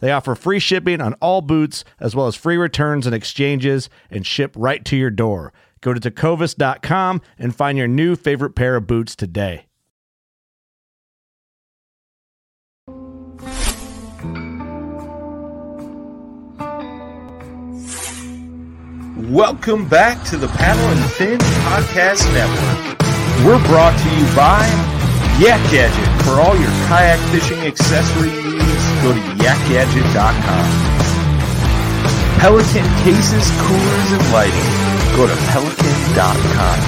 They offer free shipping on all boots, as well as free returns and exchanges, and ship right to your door. Go to tecovas.com and find your new favorite pair of boots today. Welcome back to the Paddle and Fin Podcast Network. We're brought to you by Yak Gadget. For all your kayak fishing accessory needs, go to yakgadget.com. Pelican cases, coolers, and lighting. Go to pelican.com.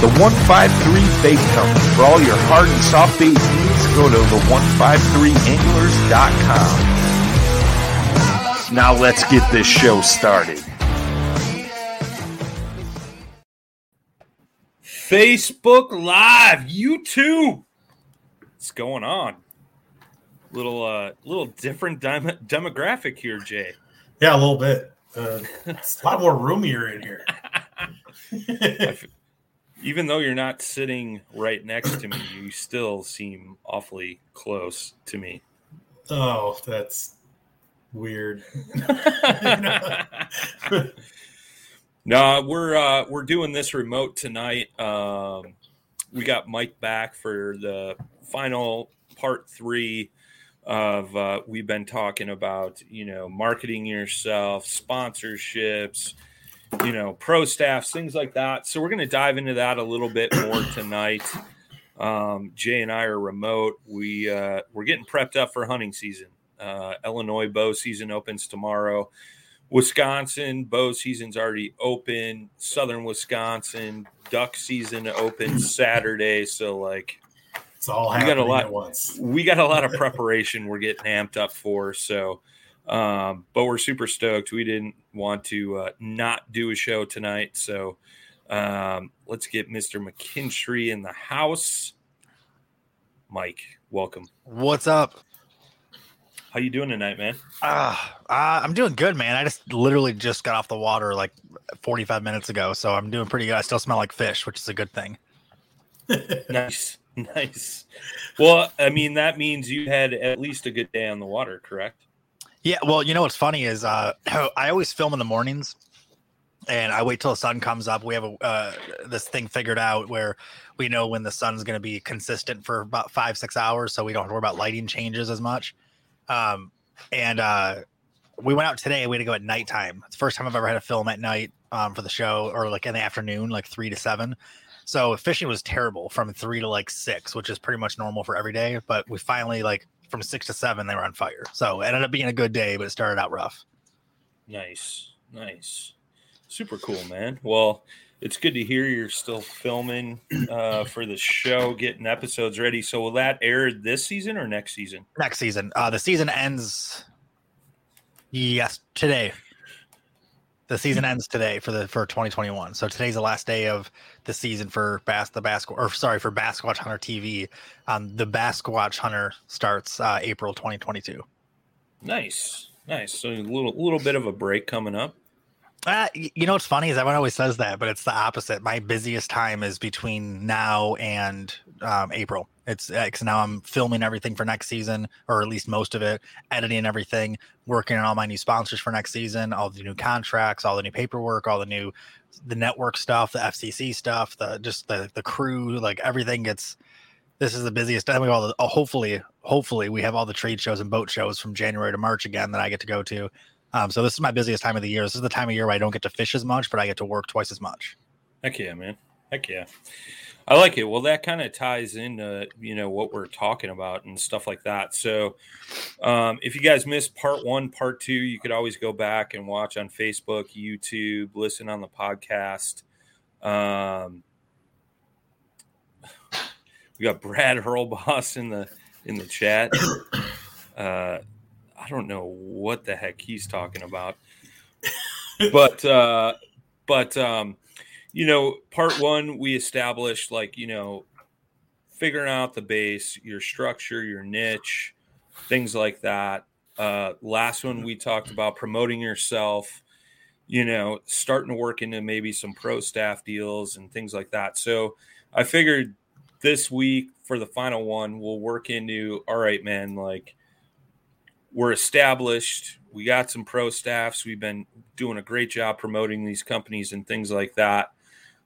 The 153 Bait Company. For all your hard and soft bait needs, go to the153anglers.com. Now let's get this show started. Facebook Live, YouTube. What's going on? Little, uh, little different dem- demographic here, Jay. Yeah, a little bit. Uh, it's a lot more roomier in here. Even though you're not sitting right next to me, you still seem awfully close to me. Oh, that's weird. no, we're uh, we're doing this remote tonight. Um, we got Mike back for the final part three of uh, we've been talking about you know marketing yourself, sponsorships, you know pro staffs, things like that. So we're going to dive into that a little bit more tonight. Um, Jay and I are remote. We uh, we're getting prepped up for hunting season. Uh, Illinois bow season opens tomorrow. Wisconsin bow season's already open. Southern Wisconsin duck season opens Saturday. So like, it's all we got a lot. We got a lot of preparation. we're getting amped up for. So, um, but we're super stoked. We didn't want to uh, not do a show tonight. So, um, let's get Mr. McKinstry in the house. Mike, welcome. What's up? How you doing tonight, man? Ah, uh, uh, I'm doing good, man. I just literally just got off the water like 45 minutes ago, so I'm doing pretty good. I still smell like fish, which is a good thing. nice, nice. Well, I mean that means you had at least a good day on the water, correct? Yeah. Well, you know what's funny is uh, I always film in the mornings, and I wait till the sun comes up. We have a uh, this thing figured out where we know when the sun's going to be consistent for about five six hours, so we don't have to worry about lighting changes as much. Um, and uh, we went out today. We had to go at nighttime. It's the first time I've ever had to film at night um, for the show, or like in the afternoon, like three to seven. So fishing was terrible from three to like six, which is pretty much normal for every day. But we finally like from six to seven, they were on fire. So it ended up being a good day, but it started out rough. Nice, nice, super cool, man. Well, it's good to hear you're still filming uh, for the show, getting episodes ready. So will that air this season or next season? Next season. Uh, the season ends. Yes, today. The season ends today for the for 2021. So today's the last day of the season for Bass the Bask or sorry for Basquatch Hunter TV. Um, the Basquatch Hunter starts uh, April 2022. Nice, nice. So a little little bit of a break coming up. Uh, you know what's funny is everyone always says that, but it's the opposite. My busiest time is between now and um, April. It's because uh, now I'm filming everything for next season, or at least most of it, editing everything, working on all my new sponsors for next season, all the new contracts, all the new paperwork, all the new the network stuff, the FCC stuff, the just the the crew, like everything gets. This is the busiest time. We all the, hopefully, hopefully we have all the trade shows and boat shows from January to March again that I get to go to. Um, so this is my busiest time of the year. This is the time of year where I don't get to fish as much, but I get to work twice as much. Heck yeah, man. Heck yeah. I like it. Well, that kind of ties into you know what we're talking about and stuff like that. So, um, if you guys missed part one, part two, you could always go back and watch on Facebook, YouTube, listen on the podcast. Um, we got Brad Hurlboss in the in the chat. Uh, I don't know what the heck he's talking about, but uh, but um, you know, part one, we established like, you know, figuring out the base, your structure, your niche, things like that. Uh, last one, we talked about promoting yourself, you know, starting to work into maybe some pro staff deals and things like that. So I figured this week for the final one, we'll work into all right, man, like we're established. We got some pro staffs. We've been doing a great job promoting these companies and things like that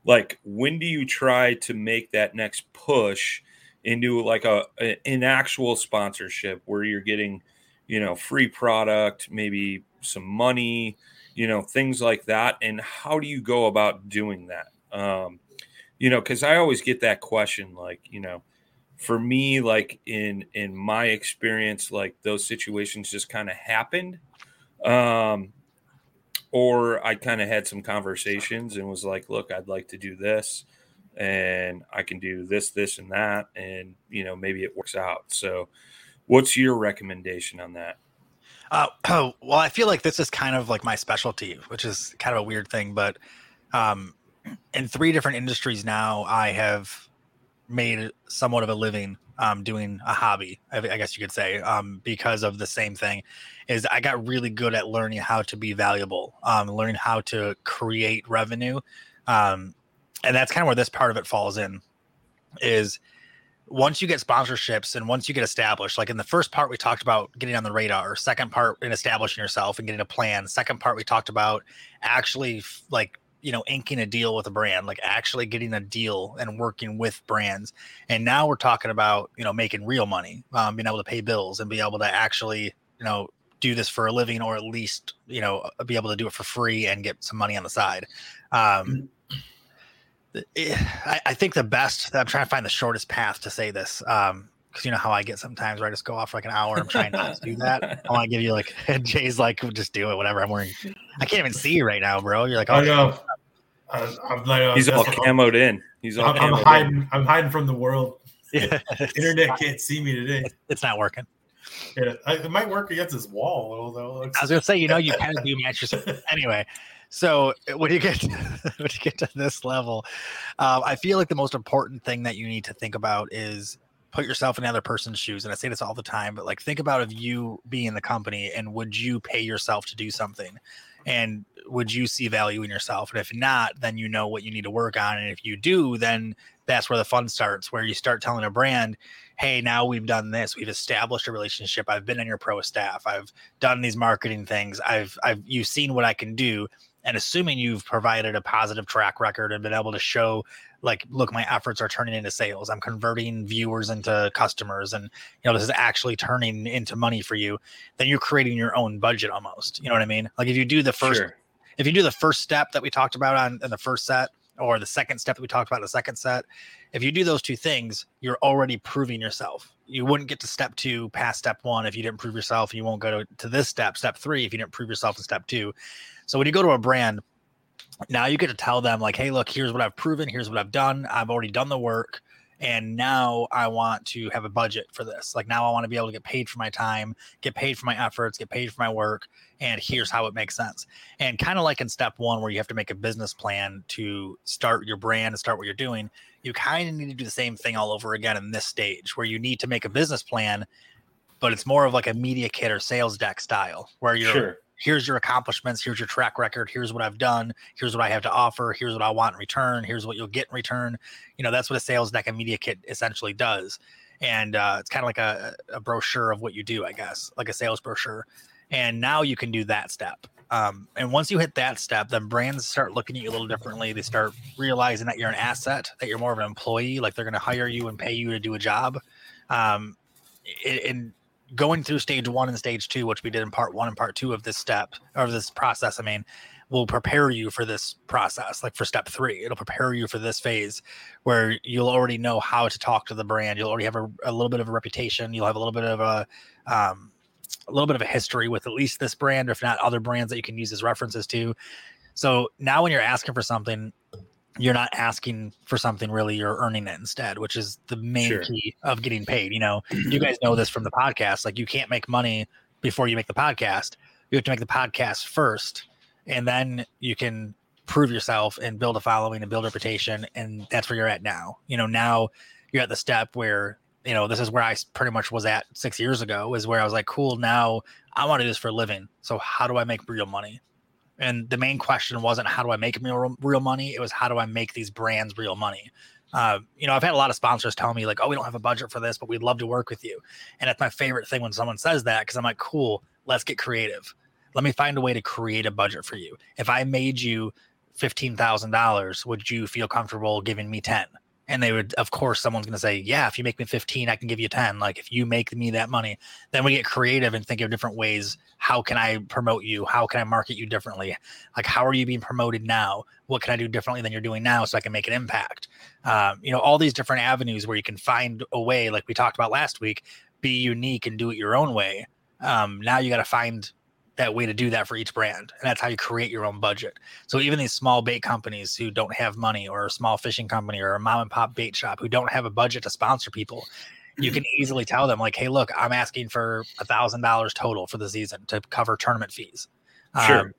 like when do you try to make that next push into like a, an actual sponsorship where you're getting you know free product maybe some money you know things like that and how do you go about doing that um you know because i always get that question like you know for me like in in my experience like those situations just kind of happened um or I kind of had some conversations and was like, look, I'd like to do this and I can do this, this, and that. And, you know, maybe it works out. So, what's your recommendation on that? Uh, oh, well, I feel like this is kind of like my specialty, which is kind of a weird thing. But um, in three different industries now, I have made somewhat of a living um, doing a hobby, I guess you could say, um, because of the same thing. Is I got really good at learning how to be valuable, um, learning how to create revenue, um, and that's kind of where this part of it falls in. Is once you get sponsorships and once you get established, like in the first part, we talked about getting on the radar. Second part, in establishing yourself and getting a plan. Second part, we talked about actually like you know inking a deal with a brand like actually getting a deal and working with brands and now we're talking about you know making real money um, being able to pay bills and be able to actually you know do this for a living or at least you know uh, be able to do it for free and get some money on the side um, eh, I, I, think the best i'm trying to find the shortest path to say this um, because you know how I get sometimes where I just go off for like an hour. I'm trying not to do that. I want to give you like, Jay's like, just do it, whatever. I'm wearing. I can't even see you right now, bro. You're like, oh, I know. I, I'm like, he's all camoed in. He's all. I'm, I'm hiding. In. I'm hiding from the world. Yeah, internet can't see me today. It's not working. Yeah, it might work against this wall though. I was gonna say, you know, you kind of do match yourself anyway. So when you get when you get to this level, um, I feel like the most important thing that you need to think about is put yourself in the other person's shoes. And I say this all the time, but like think about if you be in the company and would you pay yourself to do something? And would you see value in yourself? And if not, then you know what you need to work on. And if you do, then that's where the fun starts, where you start telling a brand, hey, now we've done this. We've established a relationship. I've been on your pro staff. I've done these marketing things. I've I've you've seen what I can do. And assuming you've provided a positive track record and been able to show like look my efforts are turning into sales. I'm converting viewers into customers and you know this is actually turning into money for you then you're creating your own budget almost you know what i mean? Like if you do the first sure. if you do the first step that we talked about on in the first set or the second step that we talked about in the second set if you do those two things you're already proving yourself. You wouldn't get to step two past step one if you didn't prove yourself. You won't go to, to this step step three if you didn't prove yourself in step two. So when you go to a brand now you get to tell them like hey look here's what i've proven here's what i've done i've already done the work and now i want to have a budget for this. Like now i want to be able to get paid for my time get paid for my efforts get paid for my work and here's how it makes sense. And kind of like in step one where you have to make a business plan to start your brand and start what you're doing you kind of need to do the same thing all over again in this stage where you need to make a business plan but it's more of like a media kit or sales deck style where you're sure here's your accomplishments, here's your track record, here's what I've done, here's what I have to offer, here's what I want in return, here's what you'll get in return. You know, that's what a sales deck and media kit essentially does. And uh, it's kind of like a, a brochure of what you do, I guess, like a sales brochure. And now you can do that step. Um, and once you hit that step, then brands start looking at you a little differently. They start realizing that you're an asset, that you're more of an employee, like they're going to hire you and pay you to do a job. Um, and going through stage one and stage two, which we did in part one and part two of this step or this process, I mean, will prepare you for this process, like for step three. It'll prepare you for this phase where you'll already know how to talk to the brand. You'll already have a, a little bit of a reputation. You'll have a little bit of a, um, a little bit of a history with at least this brand, or if not other brands that you can use as references to. So now when you're asking for something, you're not asking for something really, you're earning it instead, which is the main sure. key of getting paid. You know, you guys know this from the podcast. Like you can't make money before you make the podcast. You have to make the podcast first, and then you can prove yourself and build a following and build a reputation. And that's where you're at now. You know, now you're at the step where you know, this is where I pretty much was at six years ago, is where I was like, cool, now I want to do this for a living. So how do I make real money? And the main question wasn't how do I make real, real money? It was how do I make these brands real money? Uh, you know, I've had a lot of sponsors tell me like, "Oh, we don't have a budget for this, but we'd love to work with you." And that's my favorite thing when someone says that because I'm like, "Cool, let's get creative. Let me find a way to create a budget for you. If I made you fifteen thousand dollars, would you feel comfortable giving me ten? And they would of course someone's going to say yeah if you make me 15 i can give you 10 like if you make me that money. Then we get creative and think of different ways how can i promote you? How can i market you differently? Like how are you being promoted now? What can i do differently than you're doing now so i can make an impact? Um, you know all these different avenues where you can find a way like we talked about last week be unique and do it your own way. Um, now you got to find that way to do that for each brand. And that's how you create your own budget. So even these small bait companies who don't have money or a small fishing company or a mom and pop bait shop who don't have a budget to sponsor people, you can easily tell them like, hey, look, I'm asking for a thousand dollars total for the season to cover tournament fees. Sure. Um,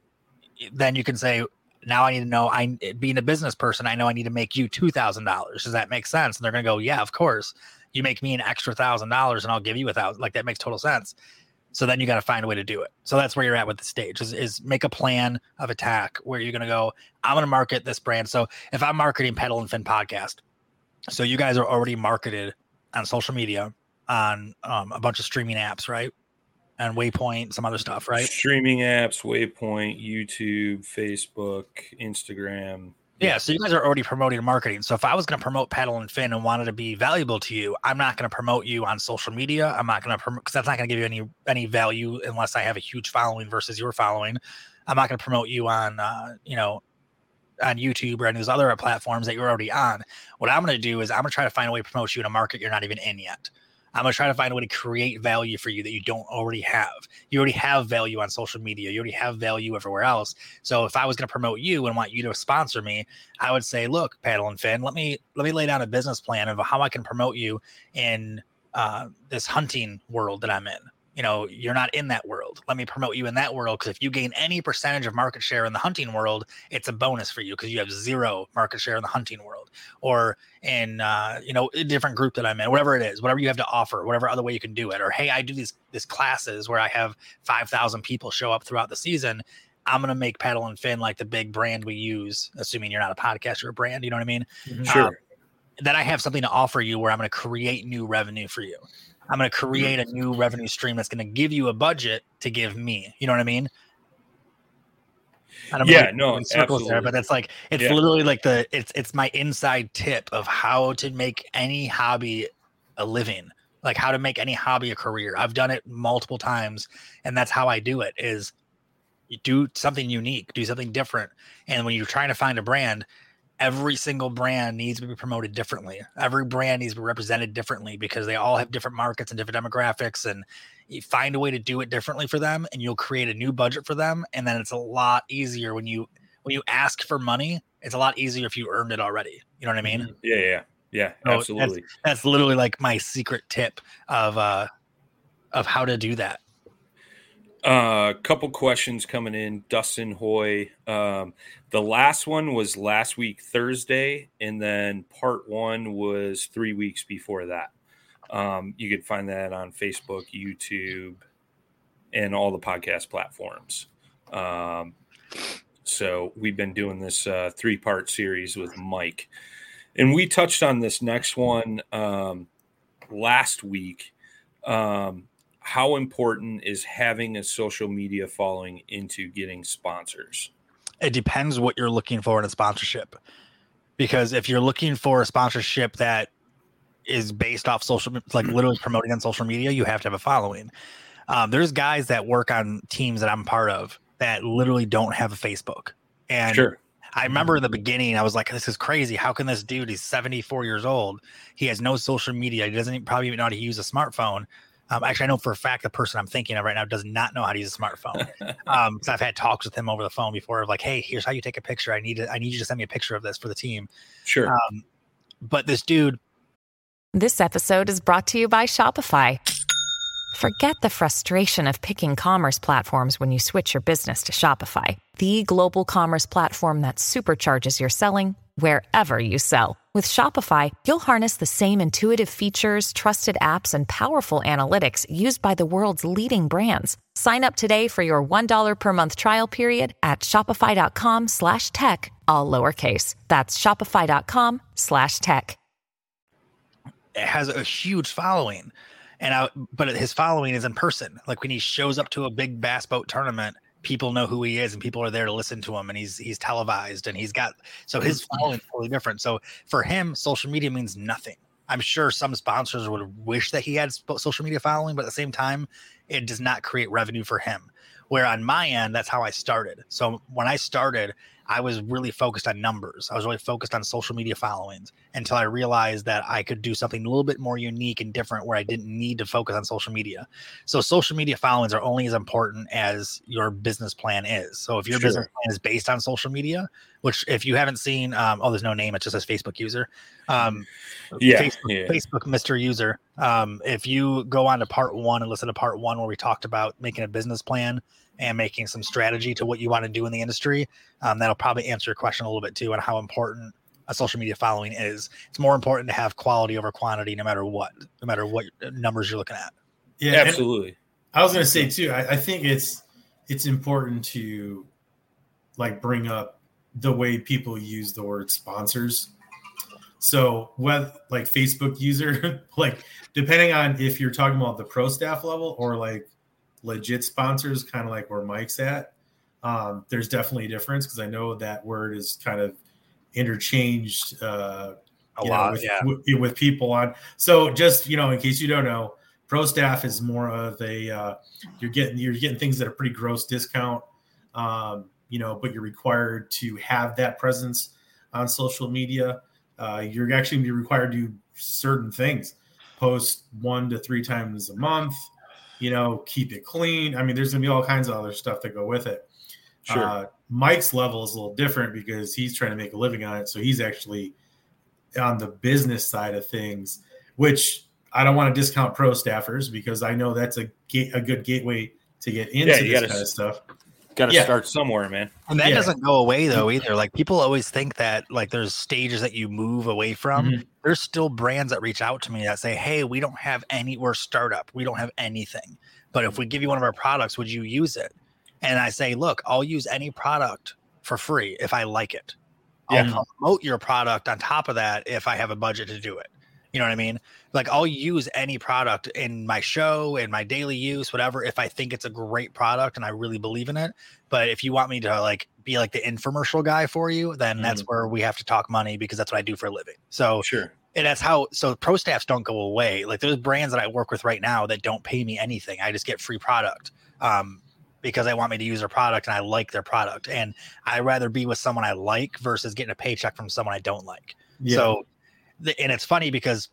then you can say, now I need to know I being a business person, I know I need to make you two thousand dollars. Does that make sense? And they're gonna go, Yeah, of course. You make me an extra thousand dollars and I'll give you a thousand. Like that makes total sense. So then you got to find a way to do it. So that's where you're at with the stage is, is make a plan of attack where you're going to go, I'm going to market this brand. So if I'm marketing Paddle and Fin podcast, so you guys are already marketed on social media on um, a bunch of streaming apps, right? And Waypoint, some other stuff, right? Streaming apps, Waypoint, YouTube, Facebook, Instagram, yeah, so you guys are already promoting marketing. So if I was going to promote Paddle and Fin and wanted to be valuable to you, I'm not going to promote you on social media. I'm not going to promote because that's not going to give you any any value unless I have a huge following versus your following. I'm not going to promote you on uh, you know on YouTube or any of those other platforms that you're already on. What I'm going to do is I'm going to try to find a way to promote you in a market you're not even in yet. I'm gonna try to find a way to create value for you that you don't already have. You already have value on social media. You already have value everywhere else. So if I was gonna promote you and want you to sponsor me, I would say, look, Paddle and Fin, let me let me lay down a business plan of how I can promote you in uh, this hunting world that I'm in you know you're not in that world. Let me promote you in that world because if you gain any percentage of market share in the hunting world it's a bonus for you because you have zero market share in the hunting world or in uh, you know a different group that i'm in whatever it is whatever you have to offer whatever other way you can do it or hey i do these these classes where i have 5000 people show up throughout the season i'm going to make paddle and fin like the big brand we use assuming you're not a podcast or a brand you know what i mean? Mm-hmm. sure. um, then i have something to offer you where i'm going to create new revenue for you I'm going to create a mm-hmm. new revenue stream that's going to give you a budget to give me. You know what I mean? I don't yeah, no, circles there, but that's like it's yeah. literally like the it's it's my inside tip of how to make any hobby a living, like how to make any hobby a career. I've done it multiple times, and that's how I do it. Is you do something unique, do something different, and when you're trying to find a brand, every single brand needs to be promoted differently. Every brand needs to be represented differently because they all have different markets and different demographics. And you find a way to do it differently for them, and you'll create a new budget for them. And then it's a lot easier when you when you ask for money. It's a lot easier if you earned it already. You know what I mean? Mm-hmm. Yeah, yeah, yeah. So absolutely. That's, that's literally like my secret tip of uh of how to do that. A uh, couple questions coming in. Dustin Hoy. Um, the last one was last week, Thursday, and then part one was three weeks before that. Um, you could find that on Facebook, YouTube, and all the podcast platforms. Um, so we've been doing this uh, three part series with Mike, and we touched on this next one um, last week. Um, how important is having a social media following into getting sponsors? It depends what you're looking for in a sponsorship. Because if you're looking for a sponsorship that is based off social, like literally promoting on social media, you have to have a following. Um, there's guys that work on teams that I'm part of that literally don't have a Facebook. And Sure. I remember in the beginning, I was like, this is crazy. How can this dude, he's 74 years old, he has no social media, he doesn't even, probably even know how to use a smartphone. Um, actually, I know for a fact the person I'm thinking of right now does not know how to use a smartphone. Um, because I've had talks with him over the phone before of like, hey, here's how you take a picture. I need to, I need you to send me a picture of this for the team. Sure. Um, but this dude, This episode is brought to you by Shopify. Forget the frustration of picking commerce platforms when you switch your business to Shopify, the global commerce platform that supercharges your selling wherever you sell. With Shopify, you'll harness the same intuitive features, trusted apps, and powerful analytics used by the world's leading brands. Sign up today for your $1 per month trial period at shopify.com slash tech, all lowercase. That's shopify.com slash tech. It has a huge following and I, but his following is in person like when he shows up to a big bass boat tournament people know who he is and people are there to listen to him and he's he's televised and he's got so his mm-hmm. following is totally different. So for him social media means nothing. I'm sure some sponsors would wish that he had social media following but at the same time it does not create revenue for him. Where on my end that's how i started. So when i started I was really focused on numbers. I was really focused on social media followings until I realized that I could do something a little bit more unique and different where I didn't need to focus on social media. So social media followings are only as important as your business plan is. So if your Sure. business plan is based on social media, which if you haven't seen, um, oh, there's no name, it just says Facebook user. Um, Yeah, Facebook, yeah. Facebook Mr. User. Um, if you go on to part one and listen to part one where we talked about making a business plan and making some strategy to what you want to do in the industry, um, that'll probably answer your question a little bit too on how important a social media following is. It's more important to have quality over quantity, no matter what, no matter what numbers you're looking at. Yeah, and Absolutely. I was gonna say too. I, I think it's it's important to like bring up the way people use the word sponsors. So, whether like Facebook user, like depending on if you're talking about the pro staff level or like legit sponsors, kind of like where Mike's at, um, there's definitely a difference because I know that word is kind of interchanged uh, A you know, lot, with, yeah. with, with people on. So just you know, in case you don't know, pro staff is more of a uh, you're getting you're getting things at a pretty gross discount, um, you know, but you're required to have that presence on social media. Uh, you're actually be required to do certain things, post one to three times a month. You know, keep it clean. I mean, there's gonna be all kinds of other stuff that go with it. Sure. Uh, Mike's level is a little different because he's trying to make a living on it. So he's actually on the business side of things, which I don't want to discount pro staffers because I know that's a gate, a good gateway to get into Yeah, this gotta kind of stuff. Got to yeah. start somewhere, man. And that Yeah. doesn't go away though either. Like people always think that like there's stages that you move away from. Mhm. There's still brands that reach out to me that say, "Hey, we don't have any. We're a startup. We don't have anything. But if we give you one of our products, would you use it?" And I say, "Look, I'll use any product for free if I like it. I'll Yeah. promote your product on top of that if I have a budget to do it. You know what I mean? Like I'll use any product in my show, in my daily use, whatever, if I think it's a great product and I really believe in it. But if you want me to like be like the infomercial guy for you, then that's where we have to talk money because that's what I do for a living. So Sure. and that's how so pro staffs don't go away. Like there's brands that I work with right now that don't pay me anything. I just get free product. Um because they want me to use their product and I like their product. And I'd rather be with someone I like versus getting a paycheck from someone I don't like. Yeah. So, and it's funny because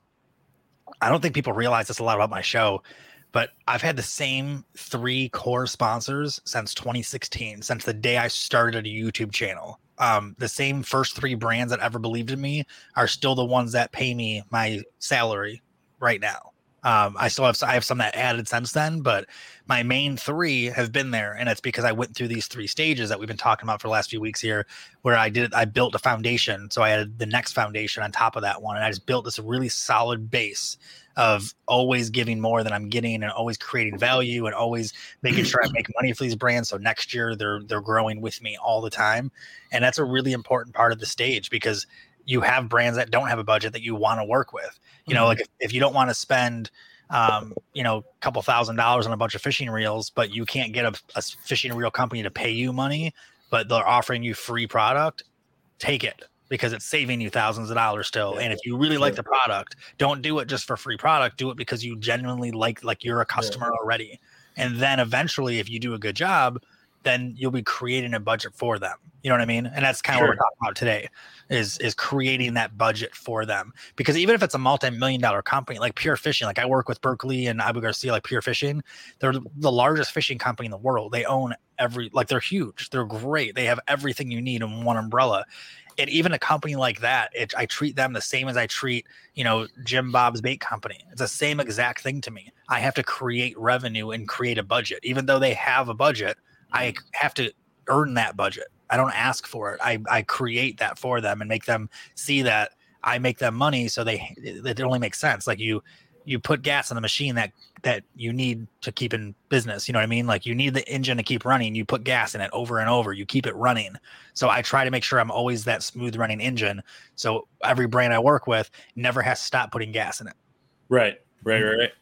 I don't think people realize this a lot about my show, but I've had the same three core sponsors since 2016, since the day I started a YouTube channel. Um, the same first three brands that ever believed in me are still the ones that pay me my salary right now. Um, I still have I have some that added since then, but my main three have been there, and it's because I went through these three stages that we've been talking about for the last few weeks here, where I did I built a foundation, so I added the next foundation on top of that one, and I just built this really solid base of always giving more than I'm getting, and always creating value, and always making sure I make money for these brands. So next year they're they're growing with me all the time, and that's a really important part of the stage because you have brands that don't have a budget that you want to work with. You know, mm-hmm. like if, if you don't want to spend um, you know, a couple thousand dollars on a bunch of fishing reels, but you can't get a, a, fishing reel company to pay you money, but they're offering you free product, take it because it's saving you thousands of dollars still. Yeah. And if you really like the product, don't do it just for free product. Do it because you genuinely like like you're a customer yeah. already. And then eventually, if you do a good job, then you'll be creating a budget for them. You know what I mean? And that's kind of sure. what we're talking about today is is creating that budget for them. Because even if it's a multi-million dollar company like Pure Fishing, like I work with Berkley and Abu Garcia, like Pure Fishing, they're the largest fishing company in the world. They own every like they're huge. They're great. They have everything you need in one umbrella. And even a company like that, it, I treat them the same as I treat, you know, Jim Bob's Bait Company. It's the same exact thing to me. I have to create revenue and create a budget, even though they have a budget I mm. have to earn that budget. I don't ask for it. I, I create that for them and make them see that I make them money so they it only makes sense. Like you you put gas in the machine that that you need to keep in business. You know what I mean? Like you need the engine to keep running. You put gas in it over and over. You keep it running. So I try to make sure I'm always that smooth running engine. So every brand I work with never has to stop putting gas in it. Right. Right. Mm. Right. right.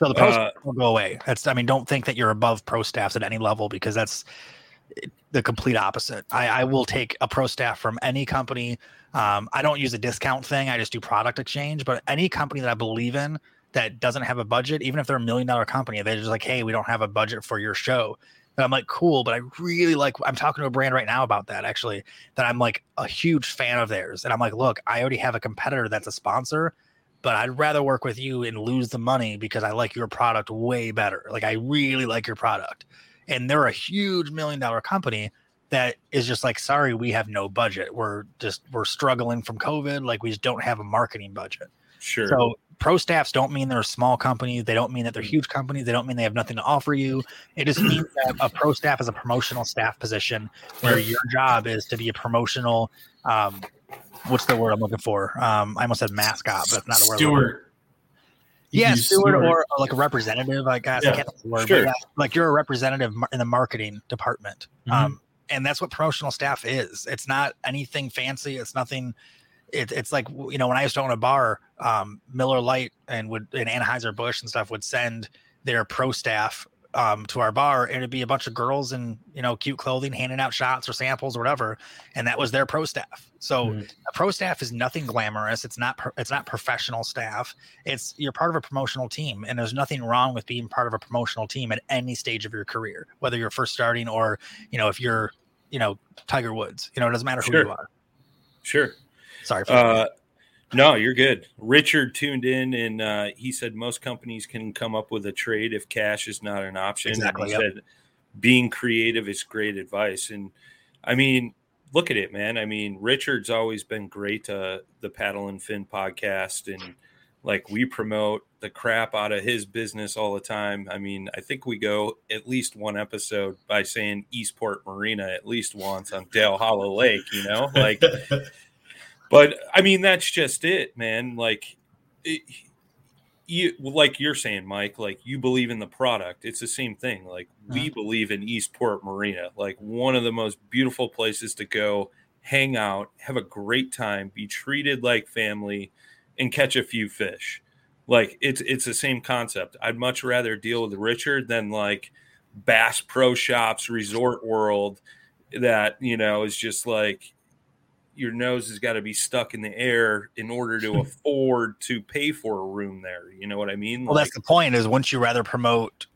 So the pro uh, will go away. That's I mean, don't think that you're above pro staffs at any level because that's the complete opposite. I, I will take a pro staff from any company. Um, I don't use a discount thing. I just do product exchange. But any company that I believe in that doesn't have a budget, even if they're a million dollar company, they're just like, hey, we don't have a budget for your show. And I'm like, cool, but I really like. I'm talking to a brand right now about that actually. That I'm like a huge fan of theirs, and I'm like, look, I already have a competitor that's a sponsor but I'd rather work with you and lose the money because I like your product way better. Like I really like your product. And they're a huge million dollar company that is just like, sorry, we have no budget. We're just we're struggling from COVID. Like we just don't have a marketing budget. Sure. So pro staffs don't mean they're a small company. They don't mean that they're huge companies. They don't mean they have nothing to offer you. It just means that a pro staff is a promotional staff position where your job is to be a promotional um, what's the word I'm looking for? Um, I almost said mascot, but that's not the word. Steward. Yeah, steward, or like a representative. I guess yeah, I can't the word, sure. yeah, like you're a representative in the marketing department. Mm-hmm. Um, and that's what promotional staff is. It's not anything fancy. It's nothing. It, it's like you know when I used to own a bar, um, Miller Lite and would and Anheuser Busch and stuff would send their pro staff um, to our bar, and it'd be a bunch of girls in you know cute clothing handing out shots or samples or whatever, and that was their pro staff. So mm-hmm. a pro staff is nothing glamorous. It's not it's not professional staff. It's you're part of a promotional team, and there's nothing wrong with being part of a promotional team at any stage of your career, whether you're first starting or you know if you're you know Tiger Woods. You know it doesn't matter who sure. you are. Sure. Sorry. uh, no, you're good. Richard tuned in and uh, he said most companies can come up with a trade if cash is not an option. Exactly. he yep. said being creative is great advice. And I mean, look at it, man. I mean, Richard's always been great to the Paddle and Fin podcast. And like we promote the crap out of his business all the time. I mean, I think we go at least one episode by saying Eastport Marina at least once on Dale Hollow Lake, you know? Like But I mean, that's just it, man. Like, it, you like you're saying, Mike. Like you believe in the product. It's the same thing. Like we uh-huh. believe in Eastport Marina, like one of the most beautiful places to go, hang out, have a great time, be treated like family, and catch a few fish. Like it's it's the same concept. I'd much rather deal with Richard than like Bass Pro Shops, Resort World, that you know is just like your nose has got to be stuck in the air in order to afford to pay for a room there. You know what I mean? Well, like, that's the point. Is once you rather promote,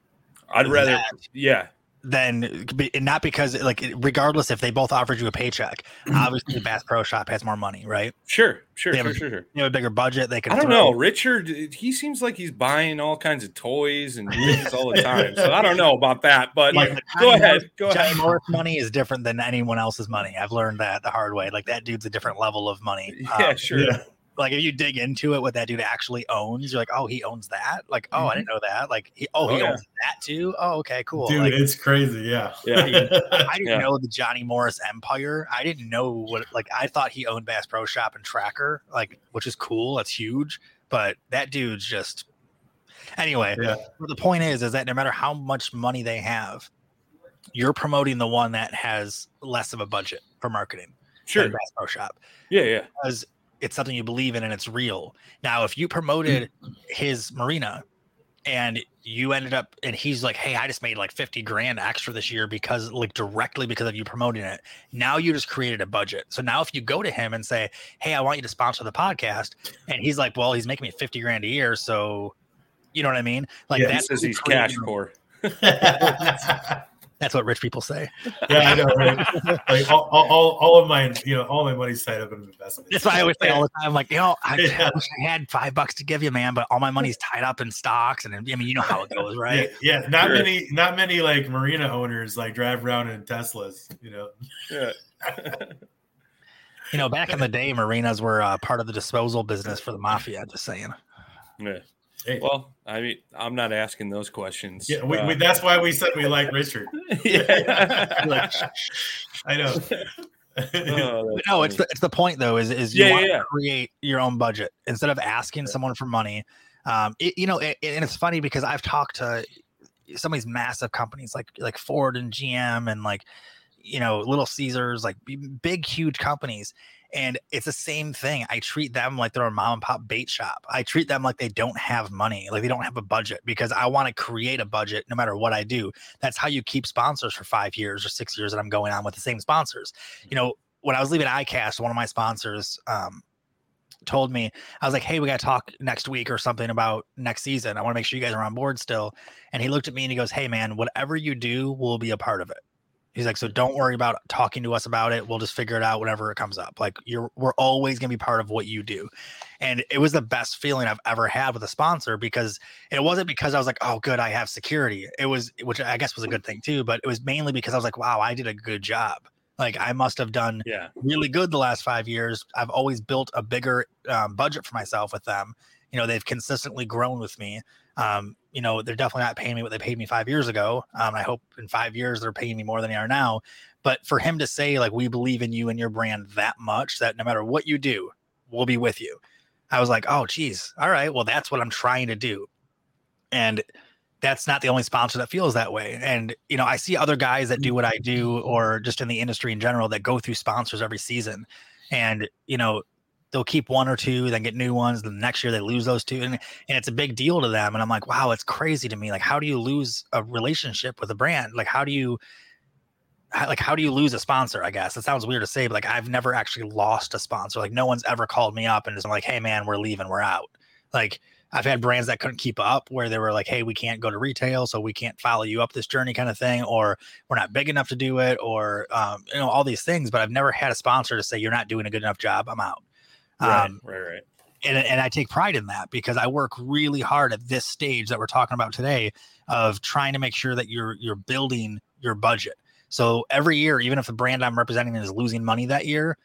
I'd rather, that, yeah, then not because like regardless if they both offered you a paycheck mm-hmm. obviously bass pro shop has more money right sure sure they sure, a, sure sure you know a bigger budget they can i don't know richard he seems like he's buying all kinds of toys and things all the time so i don't know about that but like, go ahead go Johnny ahead Morris money is different than anyone else's money i've learned that the hard way like that dude's a different level of money yeah um, sure yeah. Like if you dig into it, what that dude actually owns, you're like, oh, he owns that. Like, oh, I didn't mm-hmm. know that. Like, he, oh, he Oh, yeah. owns that too. Oh, okay, cool. Dude, Like, it's crazy. Yeah. Yeah. I didn't Yeah. know the Johnny Morris empire. I didn't know what like I thought he owned Bass Pro Shop and Tracker, like which is cool. That's huge. But that dude's just anyway. Yeah. The point is, is that no matter how much money they have, you're promoting the one that has less of a budget for marketing. Sure. Bass Pro Shop Yeah, yeah. because it's something you believe in and it's real. Now, if you mm. promoted his marina and you ended up and he's like, Hey, I just made like 50 grand extra this year because like directly because of you promoting it. Now you just created a budget. So now if you go to him and say, Hey, I want you to sponsor the podcast, and he's like, Well, he's making me 50 grand a year. So you know what I mean? Like Yeah, He that's says he's cash poor. That's what rich people say. yeah, I know, right? Like all, all, all, all of my, you know, all my money's tied up in investments. That's why I always say all the time, like, you know, I, Yeah. I wish I had five bucks to give you, man, but all my money's tied up in stocks. And I mean, you know how it goes, right? Yeah, yeah, not Sure. many, not many like marina owners like drive around in Teslas. You know, Yeah. You know, back in the day, marinas were uh, part of the disposal business for the mafia. Just saying. Yeah. Hey. Well, I mean, I'm not asking those questions. yeah, we, Uh, we, that's why we said we like Richard. yeah. Like, I know. Oh, But that's no, it's the, it's the point though. Is is you Yeah, want yeah, yeah. to create your own budget instead of asking someone for money. Um, it, you know, it, and it's funny because I've talked to some of these massive companies like like Ford and GM and like you know Little Caesars, like big huge companies. And it's the same thing. I treat them like they're a mom and pop bait shop. I treat them like they don't have money, like they don't have a budget because I want to create a budget no matter what I do. That's how you keep sponsors for five years or six years that I'm going on with the same sponsors. You know, when I was leaving iCast, one of my sponsors um, told me, I was like, hey, we got to talk next week or something about next season. I want to make sure you guys are on board still. And he looked at me and he goes, hey, man, whatever you do, we'll be a part of it. He's like, so don't worry about talking to us about it. We'll just figure it out whenever it comes up. Like you're, we're always gonna be part of what you do, and it was the best feeling I've ever had with a sponsor because it wasn't because I was like, oh, good, I have security. It was, which I guess was a good thing too, but it was mainly because I was like, wow, I did a good job. Like I must have done yeah. really good the last five years. I've always built a bigger um, budget for myself with them. You know, they've consistently grown with me. Um, you know, they're definitely not paying me what they paid me five years ago. Um, I hope in five years they're paying me more than they are now. But for him to say, like, we believe in you and your brand that much that no matter what you do, we'll be with you. I was like, oh, geez. All right. Well, that's what I'm trying to do. And that's not the only sponsor that feels that way. And, you know, I see other guys that do what I do or just in the industry in general that go through sponsors every season. And, you know, they'll keep one or two, then get new ones. The next year they lose those two. And, and it's a big deal to them. And I'm like, wow, it's crazy to me. Like, how do you lose a relationship with a brand? Like, how do you, how- like, how do you lose a sponsor? I guess it sounds weird to say, but like, I've never actually lost a sponsor. Like, no one's ever called me up and is like, hey, man, we're leaving, we're out. Like, I've had brands that couldn't keep up where they were like, hey, we can't go to retail, so we can't follow you up this journey kind of thing, or we're not big enough to do it, or, um, you know, all these things. But I've never had a sponsor to say, you're not doing a good enough job, I'm out. Right, Um, right, right. and, and I take pride in that because I work really hard at this stage that we're talking about today of trying to make sure that you're you're building your budget. So every year, even if the brand I'm representing is losing money that year,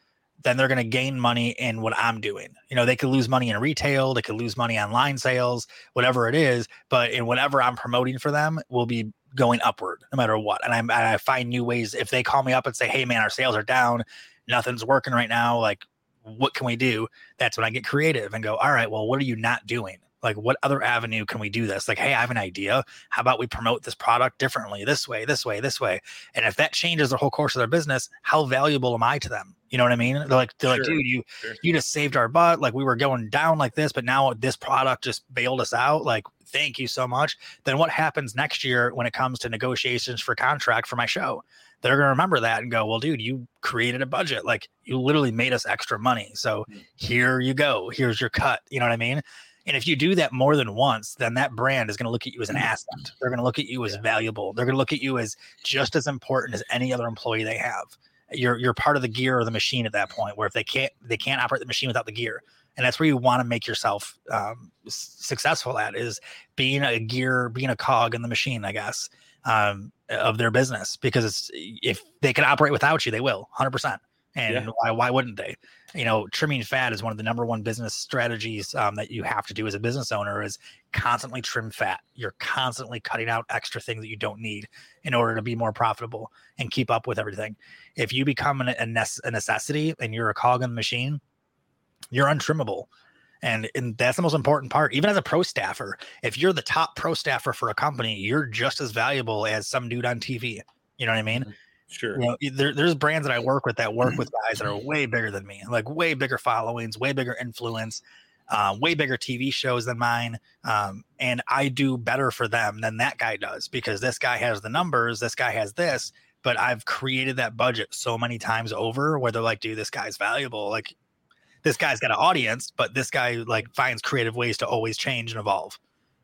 then they're going to gain money in what I'm doing. You know, they could lose money in retail, they could lose money online sales, whatever it is, but in whatever I'm promoting for them will be going upward no matter what. And, I'm, and I find new ways if they call me up and say, "Hey man, our sales are down, nothing's working right now, like what can we do?" That's when I get creative and go, "All right, well, what are you not doing?" Like, what other avenue can we do this? Like, hey, I have an idea. How about we promote this product differently, this way, this way, this way? And if that changes the whole course of their business, how valuable am I to them? You know what I mean? They're like, they're like, dude, you sure. you just saved our butt. Like we were going down like this, but now this product just bailed us out. Like, thank you so much. Then what happens next year when it comes to negotiations for contract for my show? They're gonna remember that and go, well, dude, you created a budget. Like you literally made us extra money. So mm. here you go. Here's your cut. You know what I mean? And if you do that more than once, then that brand is going to look at you as an mm. asset. They're going to look at you as valuable. They're going to look at you as just as important as any other employee they have. You're you're part of the gear or the machine at that point. Where if they can't they can't operate the machine without the gear, and that's where you want to make yourself um, successful. At is being a gear, being a cog in the machine, I guess, um, of their business. Because if they can operate without you, they will, hundred percent. And Yeah. why, why wouldn't they? You know, trimming fat is one of the number one business strategies um, that you have to do as a business owner is constantly trim fat. You're constantly cutting out extra things that you don't need in order to be more profitable and keep up with everything. If you become an, a, nece- a necessity and you're a cog in the machine, you're untrimmable. And, and that's the most important part. Even as a pro staffer, if you're the top pro staffer for a company, you're just as valuable as some dude on TV. You know what I mean? Sure. You know, there, there's brands that I work with that work with guys that are way bigger than me, like way bigger followings, way bigger influence, uh, way bigger TV shows than mine. Um, and I do better for them than that guy does because this guy has the numbers, this guy has this, but I've created that budget so many times over where they're like, dude, this guy's valuable. Like, this guy's got an audience, but this guy like finds creative ways to always change and evolve.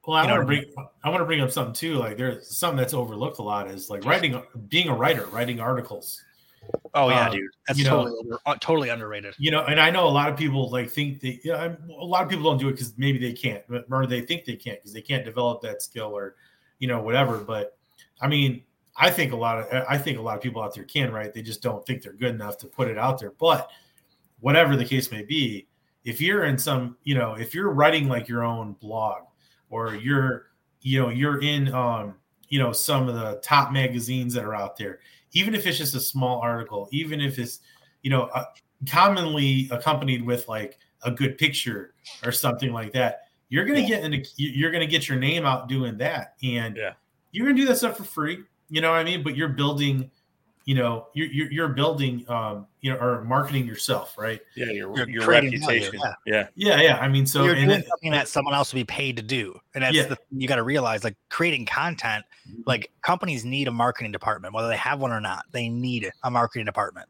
Well, I You know want to bring I want to bring up something too. Like there's something that's overlooked a lot is like writing, being a writer, writing articles. Oh yeah, Um, dude, that's know- totally over, uh, totally underrated. You know, and I know a lot of people like think they, yeah, I'm- a lot of people don't do it because maybe they can't, or they think they can't because they can't develop that skill or, you know, whatever. But I mean, I think a lot of I think a lot of people out there can write. They just don't think they're good enough to put it out there. But whatever the case may be, if you're in some, you know, if you're writing like your own blog or you're, you know, you're in, um, you know, some of the top magazines that are out there, even if it's just a small article, even if it's, you know, uh, commonly accompanied with like a good picture or something like that, you're gonna get into, you're gonna get your name out doing that, and Yeah. you're gonna do that stuff for free. You know what I mean? But you're building, you know, you're you're, you're building, um, you know, or marketing yourself, right? Yeah, your You're your creating value, reputation. yeah. yeah. Yeah, yeah. I mean, so you're and doing it- something that someone else would be paid to do and that's Yeah. the you got to realize like creating content like companies need a marketing department whether they have one or not they need a marketing department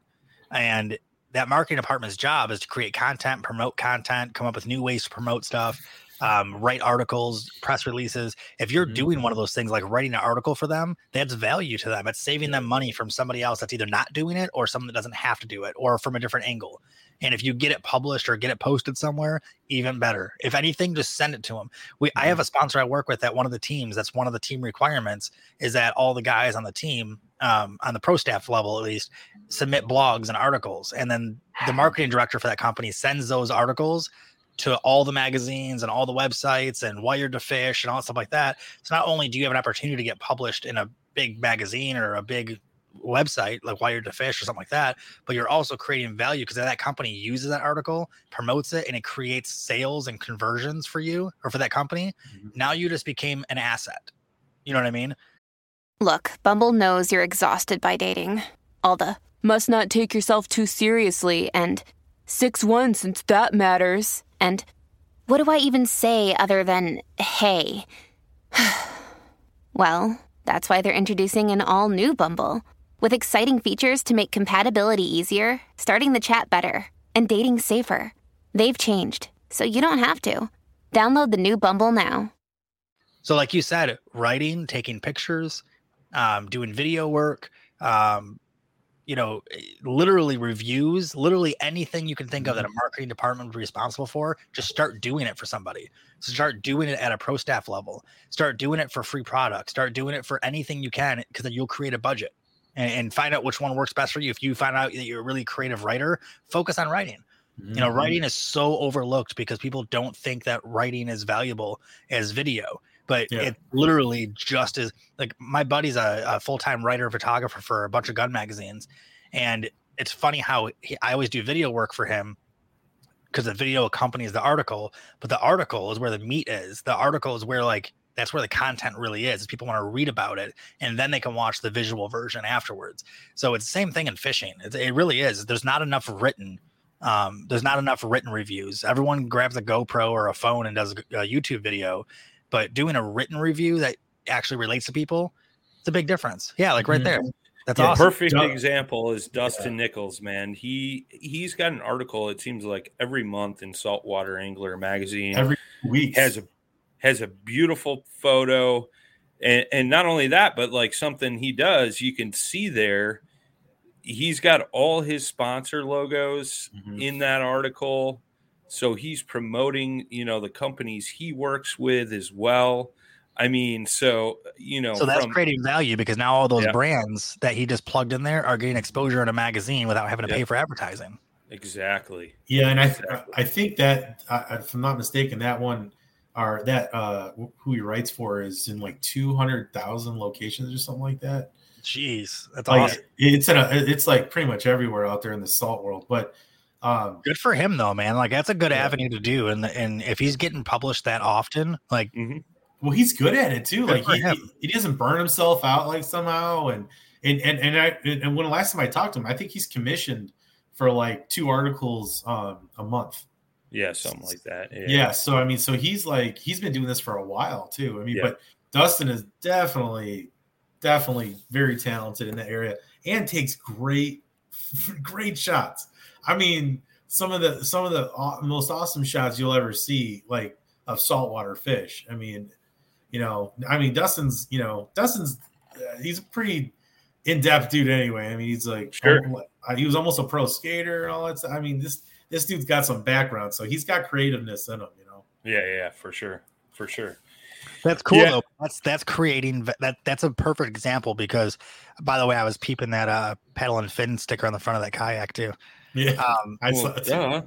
and that marketing department's job is to create content promote content come up with new ways to promote stuff um, write articles press releases. If you're Mhm. doing one of those things like writing an article for them that's value to them. It's saving them money from somebody else that's either not doing it or someone that doesn't have to do it or from a different angle. And if you get it published or get it posted somewhere even better. If anything just send it to them we i have a sponsor i work with at one of the teams that's one of the team requirements is that all the guys on the team um, on the pro staff level at least submit blogs and articles. And then the marketing director for that company sends those articles to all the magazines and all the websites and Wired2Fish and all that stuff like that so not only do you have an opportunity to get published in a big magazine or a big website like Wired2Fish or something like that but you're also creating value because that company uses that article promotes it and it creates sales and conversions for you or for that company Mhm. now you just became an asset you know what i mean Look, Bumble knows you're exhausted by dating. All the must not take yourself too seriously and 6 1 since that matters. And what do I even say other than hey? well, that's why they're introducing an all new Bumble with exciting features to make compatibility easier, starting the chat better, and dating safer. They've changed, so you don't have to. Download the new Bumble now. So, like you said, writing, taking pictures, um, doing video work, um, you know, eh, literally reviews, literally anything you can think of that a marketing department would be responsible for, just start doing it for somebody. So start doing it at a pro staff level. Start doing it for free products. Start doing it for anything you can, because then you'll create a budget and, and find out which one works best for you. If you find out that you're a really creative writer, focus on writing. You know, writing is so overlooked because people don't think that writing is valuable as video, but Yeah. it literally just is. Like my buddy's a, a full time writer, photographer for a bunch of gun magazines, and it's funny how he, I always do video work for him because the video accompanies the article, but the article is where the meat is. The article is where like that's where the content really is. People want to read about it, and then they can watch the visual version afterwards. So it's the same thing in fishing. It, it really is. There's not enough written um, there's not enough written reviews. Everyone grabs a GoPro or a phone and does a, a YouTube video, but doing a written review that actually relates to people, it's a big difference. Yeah, like right Mhm. there. That's Yeah, awesome. Perfect Duh. example is Dustin Nichols, man. He he's got an article. It seems like every month in Saltwater Angler magazine. every week has a has a beautiful photo, and and not only that, but like something he does, you can see there. He's got all his sponsor logos Mhm. in that article, so he's promoting you know the companies he works with as well. I mean, so you know, So that's from- creating value because now all those Yeah. brands that he just plugged in there are getting exposure in a magazine without having to Yeah. pay for advertising. exactly. Yeah, and I Exactly. I think that uh, if I'm not mistaken, that one or that uh who he writes for is in like two hundred thousand locations or something like that. Jeez, that's Like awesome. it's in a it's like pretty much everywhere out there in the salt world. But um Good for him though, man. Like that's a good Yeah. avenue to do. And and if he's getting published that often, like Mhm. well he's good at it too. Good Like he, he, he doesn't burn himself out like somehow and and and and I and when the last time I talked to him, I think he's commissioned for like two articles um a month. Yeah, something like that. Yeah. Yeah. So I mean, so he's like he's been doing this for a while too. I mean, Yeah. but Dustin is definitely, definitely very talented in that area and takes great, great shots. I mean, some of the some of the aw- most awesome shots you'll ever see, like of saltwater fish. I mean, you know, I mean, Dustin's, you know, Dustin's, uh, he's a pretty in depth dude anyway. I mean, he's like, Sure. uh, he was almost a pro skater and all that. Stuff. I mean, this this dude's got some background, so he's got creativeness in him, you know. Yeah, yeah, for sure. For sure. That's cool Yeah. though. That's that's creating that that's a perfect example because by the way, I was peeping that uh Paddle and Fin sticker on the front of that kayak too. Yeah, Um I Well, saw it. yeah.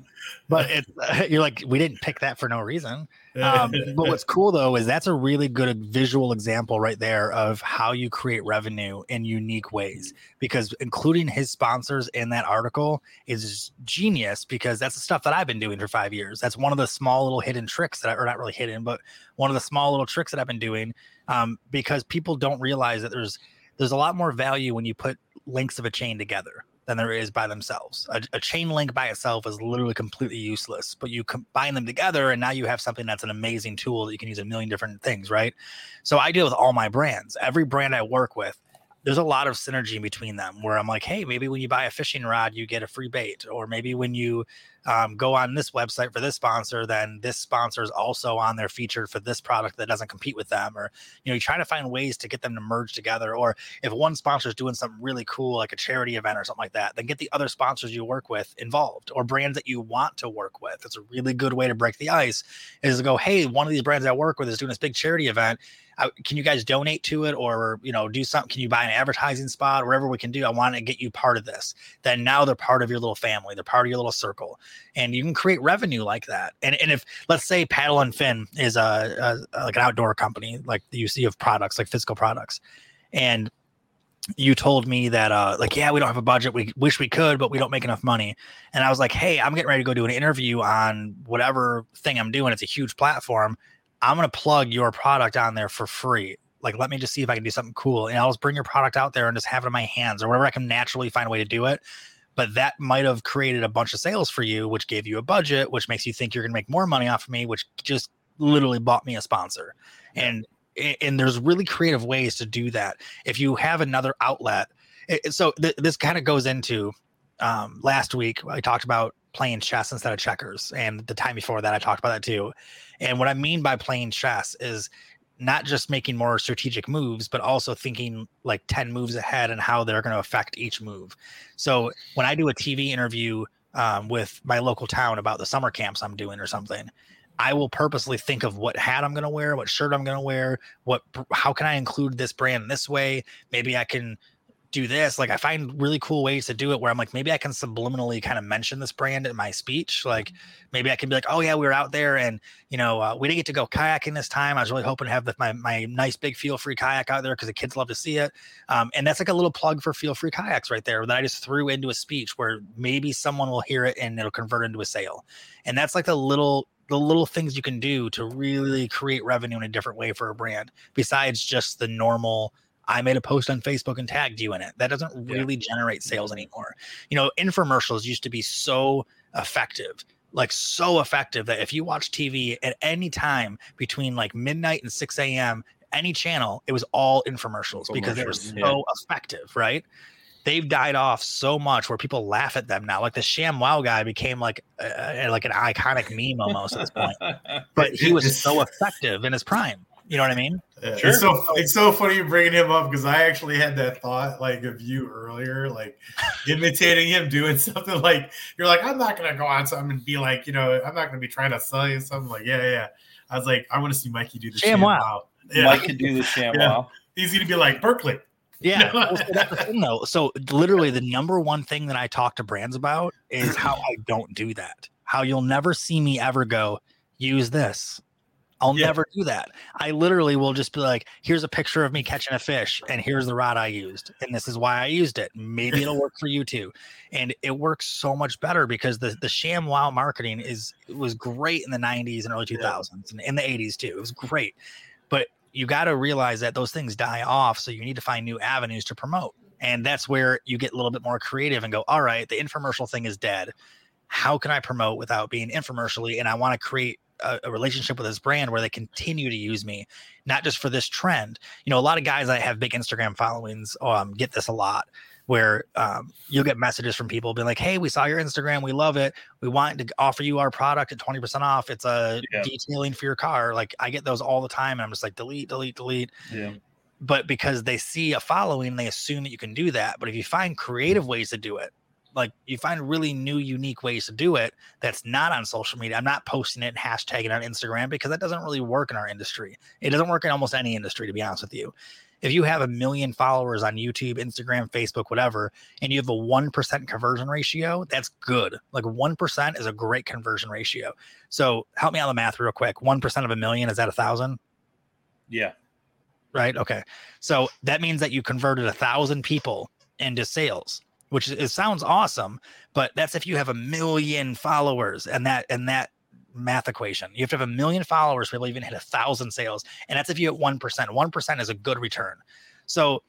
but it's you're like we didn't pick that for no reason. Um, but what's cool though is that's a really good visual example right there of how you create revenue in unique ways. Because including his sponsors in that article is genius because that's the stuff that I've been doing for five years. That's one of the small little hidden tricks that I, or not really hidden, but one of the small little tricks that I've been doing. Um, because people don't realize that there's there's a lot more value when you put links of a chain together than there is by themselves. A, a chain link by itself is literally completely useless, but you combine them together and now you have something that's an amazing tool that you can use a million different things, right? So I deal with all my brands. Every brand I work with, there's a lot of synergy between them where I'm like, hey, maybe when you buy a fishing rod, you get a free bait, or maybe when you um, go on this website for this sponsor, then this sponsor is also on there featured for this product that doesn't compete with them, or you know, you try to find ways to get them to merge together, or if one sponsor is doing something really cool, like a charity event or something like that, then get the other sponsors you work with involved or brands that you want to work with. It's a really good way to break the ice is to go, hey, one of these brands I work with is doing this big charity event. Can you guys donate to it or you know do something? Can you buy an advertising spot? Wherever we can do i want to get you part of this. Then now they're part of your little family. They're part of your little circle. And you can create revenue like that. And, and if let's say Paddle and Fin is a, a like an outdoor company like you see of products like physical products. And you told me that uh like yeah we don't have a budget. We wish we could but we don't make enough money. And i was like hey i'm getting ready to go do an interview on whatever thing i'm doing. It's a huge platform i'm going to plug your product on there for free. Like let me just see if i can do something cool and i'll just bring your product out there and just have it in my hands or wherever i can naturally find a way to do it. But that might have created a bunch of sales for you which gave you a budget which makes you think you're going to make more money off of me which just literally bought me a sponsor. And and there's really creative ways to do that. If you have another outlet it, so th- this kind of goes into um, last week i talked about playing chess instead of checkers and the time before that i talked about that too and what i mean by playing chess is not just making more strategic moves but also thinking like 10 moves ahead and how they're going to affect each move so when i do a tv interview um, with my local town about the summer camps i'm doing or something I will purposely think of what hat I'm going to wear, what shirt I'm going to wear, what how can I include this brand this way? Maybe I can do this. Like I find really cool ways to do it where I'm like maybe I can subliminally kind of mention this brand in my speech. Like maybe I can be like, "Oh yeah, we were out there and, you know, uh, we didn't get to go kayaking this time. I was really hoping to have the, my my nice big Feelfree kayak out there because the kids love to see it." Um, and that's like a little plug for Feelfree kayaks right there that I just threw into a speech where maybe someone will hear it and it'll convert into a sale. And that's like the little the little things you can do to really create revenue in a different way for a brand besides just the normal I made a post on Facebook and tagged you in it. That doesn't Yeah. really generate sales anymore. You know, infomercials used to be so effective, like so effective that if you watch TV at any time between like midnight and 6 a.m., any channel, it was all infomercials because they were so yeah. effective, right? They've died off so much where people laugh at them now. Like the ShamWow guy became like uh, like an iconic meme almost at this point. But he was so effective in his prime. You know what I mean? Yeah, Sure. It's so it's so funny you bringing him up because I actually had that thought like of you earlier, like imitating him doing something like you're like I'm not gonna go on something and be like you know I'm not gonna be trying to sell you something like yeah yeah. I was like I want to see Mikey do the Sham sham wow. wow. Yeah. Mike could do the ShamWow. Yeah. He's gonna be like Berkley. Yeah. well, so that's the thing, though. So literally, the number one thing that I talk to brands about is how I don't do that. How you'll never see me ever go use this. I'll Yeah. never do that. I literally will just be like, here's a picture of me catching a fish, and here's the rod I used, and this is why I used it. Maybe it'll work for you too. And it works so much better because the the ShamWow marketing is was great in the 90s and early 2000s and in the 80s too. It was great. But you got to realize that those things die off. So you need to find new avenues to promote. And that's where you get a little bit more creative and go, all right, the infomercial thing is dead. How can I promote without being infomercially? And I want to create a, a relationship with this brand where they continue to use me, not just for this trend. You know, a lot of guys that have big Instagram followings um, get this a lot where um, you'll get messages from people being like, Hey, we saw your Instagram. We love it. We want to offer you our product at 20% off. It's a Yeah. detailing for your car. Like I get those all the time. And I'm just like, delete, delete, delete Yeah. but because they see a following, they assume that you can do that. But if you find creative ways to do it, like you find really new, unique ways to do it that's not on social media. I'm not posting it, and hashtagging on Instagram because that doesn't really work in our industry. It doesn't work in almost any industry, to be honest with you. If you have a million followers on YouTube, Instagram, Facebook, whatever, and you have a 1% conversion ratio, that's good. Like 1% is a great conversion ratio. So help me out the math real quick. 1% of a million, is that a thousand? Yeah. right? Okay. So that means that you converted a thousand people into sales, which it sounds awesome, but that's if you have a million followers and that and that math equation. You have to have a million followers to even hit a thousand sales. And that's if you hit one percent. One percent is a good return. So,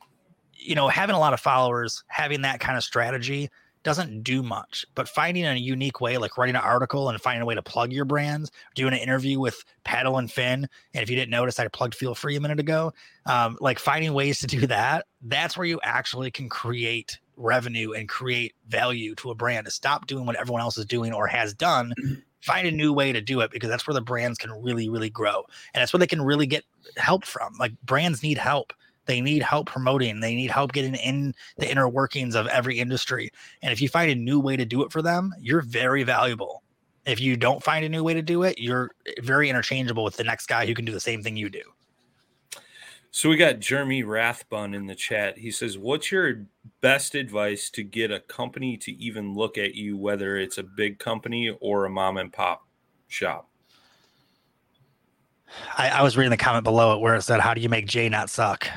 you know, having a lot of followers, having that kind of strategy doesn't do much, but finding a unique way, like writing an article and finding a way to plug your brands, doing an interview with Paddle and Fin. And if you didn't notice, I plugged Feelfree a minute ago. Um, like finding ways to do that, that's where you actually can create revenue and create value to a brand to stop doing what everyone else is doing or has done. Mm-hmm. Find a new way to do it because that's where the brands can really, really grow. And that's where they can really get help from. Like brands need help. They need help promoting. They need help getting in the inner workings of every industry. And if you find a new way to do it for them, you're very valuable. If you don't find a new way to do it, you're very interchangeable with the next guy who can do the same thing you do. So we got Jeremy Rathbun in the chat. He says, "What's your best advice to get a company to even look at you, whether it's a big company or a mom and pop shop?" I, I was reading the comment below it where it said, "How do you make Jay not suck?"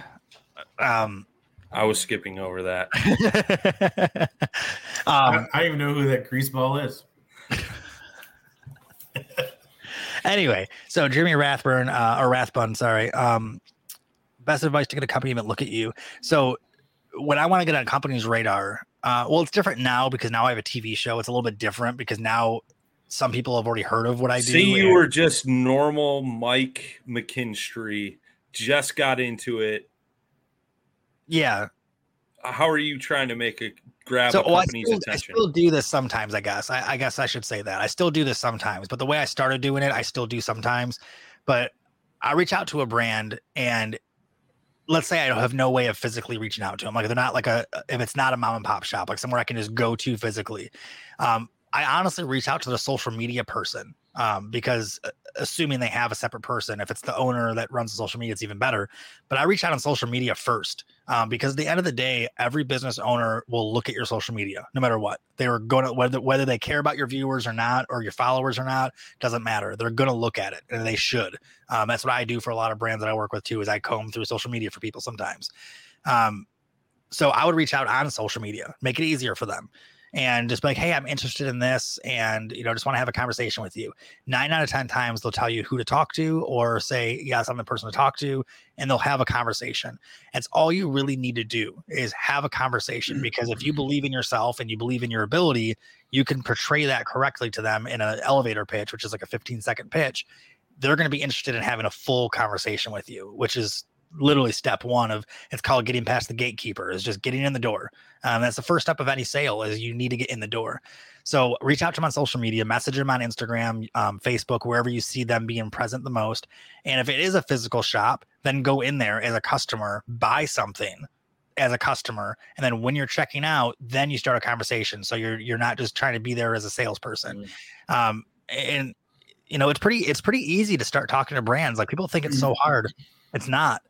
Um, I was skipping over that. I, um, I don't even know who that greaseball is. anyway, so Jeremy Rathburn uh, or Rathbun, sorry. Um, best advice to get a company to look at you. So when I want to get on a company's radar, uh, well, it's different now because now I have a TV show. It's a little bit different because now some people have already heard of what I do. See, you and- were just normal Mike McKinstry, just got into it. yeah. How are you trying to make a grab so a well, I, still, I still do this sometimes. I guess I, I guess I should say that I still do this sometimes. But the way I started doing it, I still do sometimes. But I reach out to a brand and let's say I have no way of physically reaching out to them. Like they're not like a if it's not a mom and pop shop, like somewhere I can just go to physically. Um, I honestly reach out to the social media person um, because uh, assuming they have a separate person, if it's the owner that runs the social media, it's even better. But I reach out on social media first um, because at the end of the day, every business owner will look at your social media no matter what. They are going to whether whether they care about your viewers or not, or your followers or not, doesn't matter. They're going to look at it, and they should. Um, that's what I do for a lot of brands that I work with too. Is I comb through social media for people sometimes. Um, so I would reach out on social media, make it easier for them and just be like, hey, I'm interested in this, and you know, just want to have a conversation with you. Nine out of ten times they'll tell you who to talk to, or say, yes, I'm the person to talk to, and they'll have a conversation. That's all you really need to do is have a conversation mm. because if you believe in yourself and you believe in your ability, you can portray that correctly to them in an elevator pitch, which is like a 15 second pitch. They're going to be interested in having a full conversation with you, which is literally step one of it's called getting past the gatekeeper is just getting in the door. Um, that's the first step of any sale is you need to get in the door. So reach out to them on social media message them on instagram um, facebook wherever you see them being present the most. And if it is a physical shop then go in there as a customer buy something as a customer and then when you're checking out then you start a conversation. So you're you're not just trying to be there as a salesperson. Um, and you know it's pretty it's pretty easy to start talking to brands. Like people think it's so hard. It's not.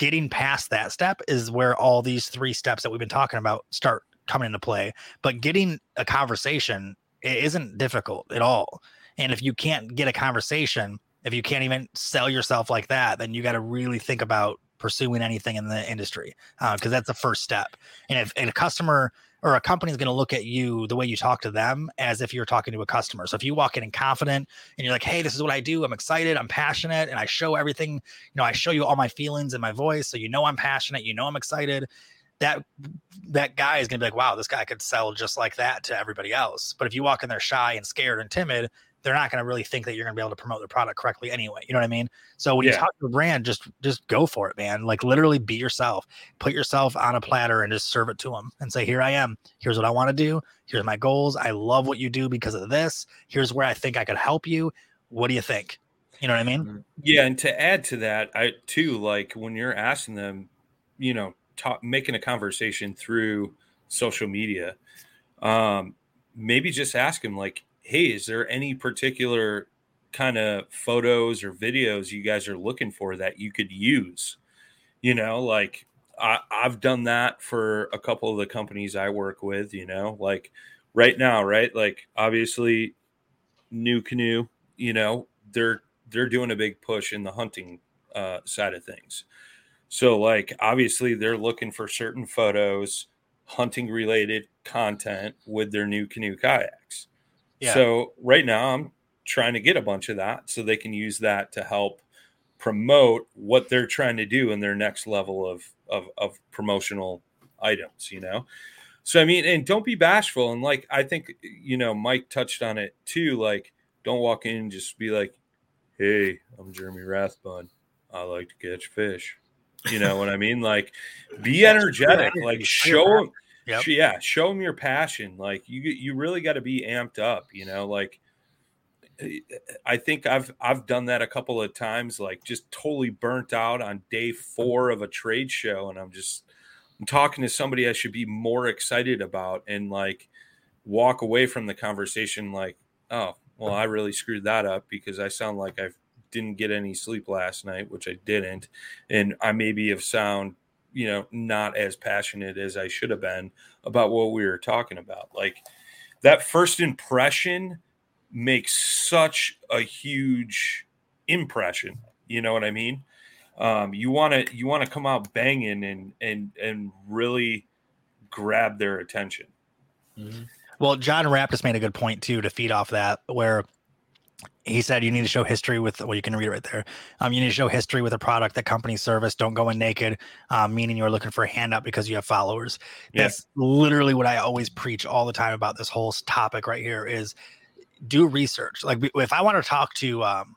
Getting past that step is where all these three steps that we've been talking about start coming into play. But getting a conversation isn't difficult at all. And if you can't get a conversation, if you can't even sell yourself like that, then you got to really think about pursuing anything in the industry because uh, that's the first step. And if and a customer or a company is going to look at you the way you talk to them as if you're talking to a customer. So if you walk in and confident and you're like, "Hey, this is what I do. I'm excited. I'm passionate, and I show everything. You know, I show you all my feelings in my voice, so you know I'm passionate. You know I'm excited." That that guy is going to be like, "Wow, this guy could sell just like that to everybody else." But if you walk in there shy and scared and timid, they're not going to really think that you're going to be able to promote their product correctly anyway. You know what I mean? So when yeah. you talk to a brand, just just go for it, man. Like literally be yourself. Put yourself on a platter and just serve it to them and say, "Here I am. Here's what I want to do. Here's my goals. I love what you do because of this. Here's where I think I could help you. What do you think?" You know what I mean? Mm-hmm. Yeah, and to add to that, I too like when you're asking them, you know, talk, making a conversation through social media. Um, maybe just ask them like hey, is there any particular kind of photos or videos you guys are looking for that you could use? You know, like I, I've done that for a couple of the companies I work with, you know, like right now, right? Like obviously NuCanoe, you know, they're they're doing a big push in the hunting uh, side of things. So like obviously they're looking for certain photos, hunting related content with their NuCanoe kayaks. So right now I'm trying to get a bunch of that so they can use that to help promote what they're trying to do in their next level of of, of promotional items, you know. So I mean, and don't be bashful. And like I think you know, Mike touched on it too. Like, don't walk in and just be like, "Hey, I'm Jeremy Rathbun. I like to catch fish." You know what I mean? Like, be energetic. Like, show them Yep. Yeah, show them your passion. Like you, you really got to be amped up. You know, like I think I've I've done that a couple of times. Like just totally burnt out on day four of a trade show, and I'm just I'm talking to somebody I should be more excited about, and like walk away from the conversation like, oh, well, I really screwed that up because I sound like I didn't get any sleep last night, which I didn't, and I maybe have sound you know not as passionate as I should have been about what we were talking about. Like that first impression makes such a huge impression. You know what I mean? Um, you want to you want to come out banging and and and really grab their attention. Mm-hmm. Well, John Rapp just made a good point too to feed off that, where he said you need to show history with well you can read it right there um, you need to show history with a product that company service don't go in naked um, meaning you're looking for a handout because you have followers. That's literally what i always preach all the time about this whole topic right here is do research. Like if i want to talk to um,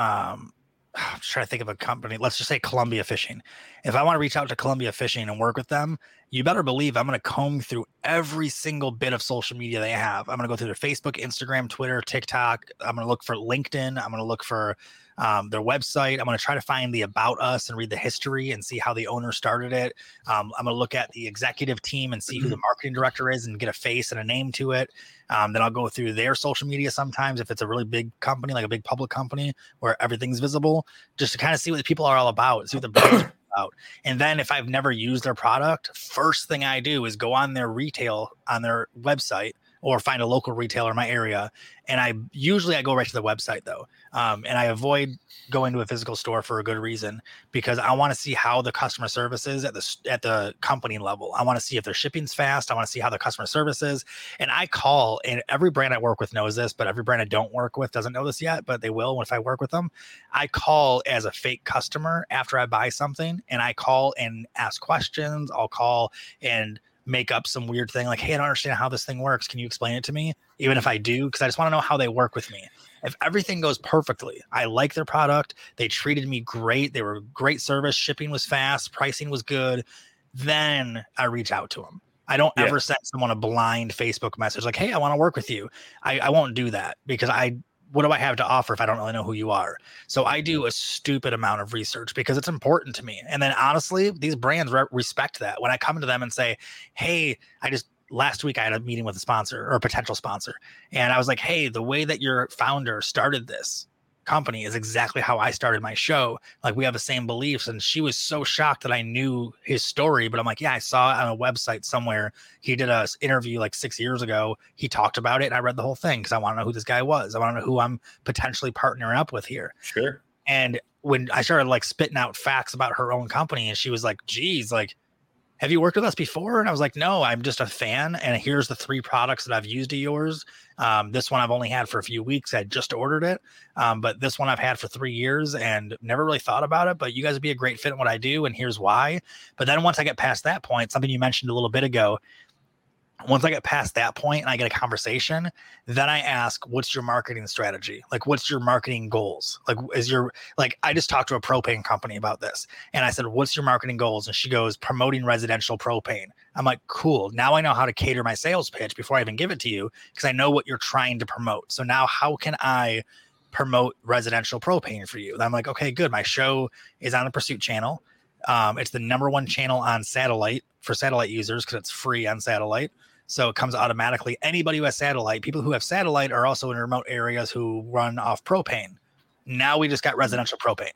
um, I'm trying to think of a company. Let's just say Columbia Fishing. If I want to reach out to Columbia Fishing and work with them, you better believe I'm going to comb through every single bit of social media they have. I'm going to go through their Facebook, Instagram, Twitter, TikTok. I'm going to look for LinkedIn. I'm going to look for um, their website. I'm going to try to find the about us and read the history and see how the owner started it. Um, I'm going to look at the executive team and see who the mm-hmm. marketing director is and get a face and a name to it. Um, then I'll go through their social media sometimes if it's a really big company, like a big public company where everything's visible, just to kind of see what the people are all about, see what the brands are about. And then if I've never used their product, first thing I do is go on their retail on their website or find a local retailer in my area. And I usually I go right to the website though, um, and I avoid going to a physical store for a good reason because I want to see how the customer service is at the at the company level. I want to see if their shipping's fast. I want to see how the customer service is. And I call, and every brand I work with knows this, but every brand I don't work with doesn't know this yet, but they will if I work with them. I call as a fake customer after I buy something, and I call and ask questions. I'll call and make up some weird thing like, hey, I don't understand how this thing works. Can you explain it to me? Even if I do, because I just want to know how they work with me. If everything goes perfectly, I like their product, they treated me great, they were great service, shipping was fast, pricing was good, then I reach out to them. I don't Yeah. ever send someone a blind Facebook message like, "Hey, I want to work with you." I, I won't do that because I what do I have to offer if I don't really know who you are? So I do a stupid amount of research because it's important to me. And then honestly, these brands re- respect that. When I come to them and say, "Hey, I just last week I had a meeting with a sponsor or a potential sponsor, and I was like, "Hey, the way that your founder started this company is exactly how I started my show. Like we have the same beliefs." And she was so shocked that I knew his story, but I'm like, "Yeah, I saw it on a website somewhere. He did a interview like 6 years ago. He talked about it and I read the whole thing cuz I want to know who this guy was. I want to know who I'm potentially partnering up with here." Sure. And when I started like spitting out facts about her own company, and she was like, geez, like, have you worked with us before? And I was like, no, I'm just a fan. And here's the three products that I've used of yours. Um, this one I've only had for a few weeks. I just ordered it. Um, but this one I've had for three years and never really thought about it. But you guys would be a great fit in what I do. And here's why. But then once I get past that point, something you mentioned a little bit ago, once I get past that point and I get a conversation, then I ask, what's your marketing strategy? Like, what's your marketing goals? Like, is your, like, I just talked to a propane company about this and I said, what's your marketing goals? And she goes, promoting residential propane. I'm like, cool. Now I know how to cater my sales pitch before I even give it to you because I know what you're trying to promote. So now how can I promote residential propane for you? And I'm like, okay, good. My show is on the Pursuit channel. Um, it's the number one channel on satellite for satellite users because it's free on satellite. So it comes automatically. Anybody who has satellite, people who have satellite are also in remote areas who run off propane. Now we just got mm-hmm. residential propane.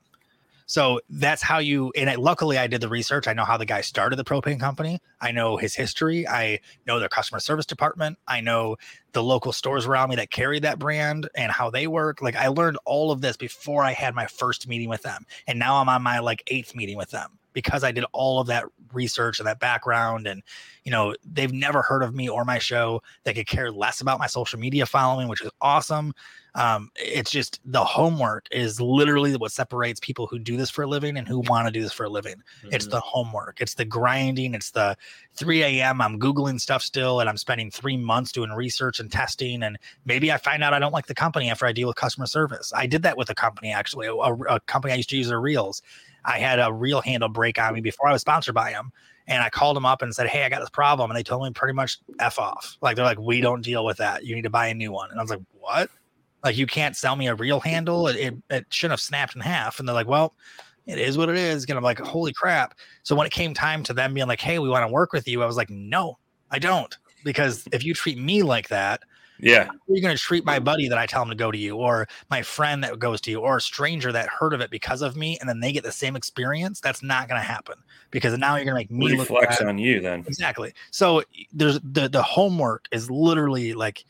So that's how you. And I, luckily, I did the research. I know how the guy started the propane company. I know his history. I know their customer service department. I know the local stores around me that carry that brand and how they work. Like I learned all of this before I had my first meeting with them, and now I'm on my like eighth meeting with them because I did all of that research and that background. And you know, they've never heard of me or my show. They could care less about my social media following, which is awesome. Um, it's just the homework is literally what separates people who do this for a living and who want to do this for a living. It's the homework, it's the grinding, it's the 3 a.m. I'm Googling stuff still, and I'm spending three months doing research and testing. And maybe I find out I don't like the company after I deal with customer service. I did that with a company actually, a, a company I used to use their reels. I had a reel handle break on me before I was sponsored by them. And I called them up and said, Hey, I got this problem. And they told me pretty much F off. Like, they're like, We don't deal with that. You need to buy a new one. And I was like, What? Like, you can't sell me a reel handle. It, it, it shouldn't have snapped in half. And they're like, Well, it is what it is. And I'm like, Holy crap. So when it came time to them being like, Hey, we want to work with you, I was like, No, I don't. Because if you treat me like that, Yeah. you're you going to treat my buddy that I tell him to go to you, or my friend that goes to you, or a stranger that heard of it because of me, and then they get the same experience. That's not going to happen because now you're going to make me bad. on you then. Exactly. So there's the the homework is literally like,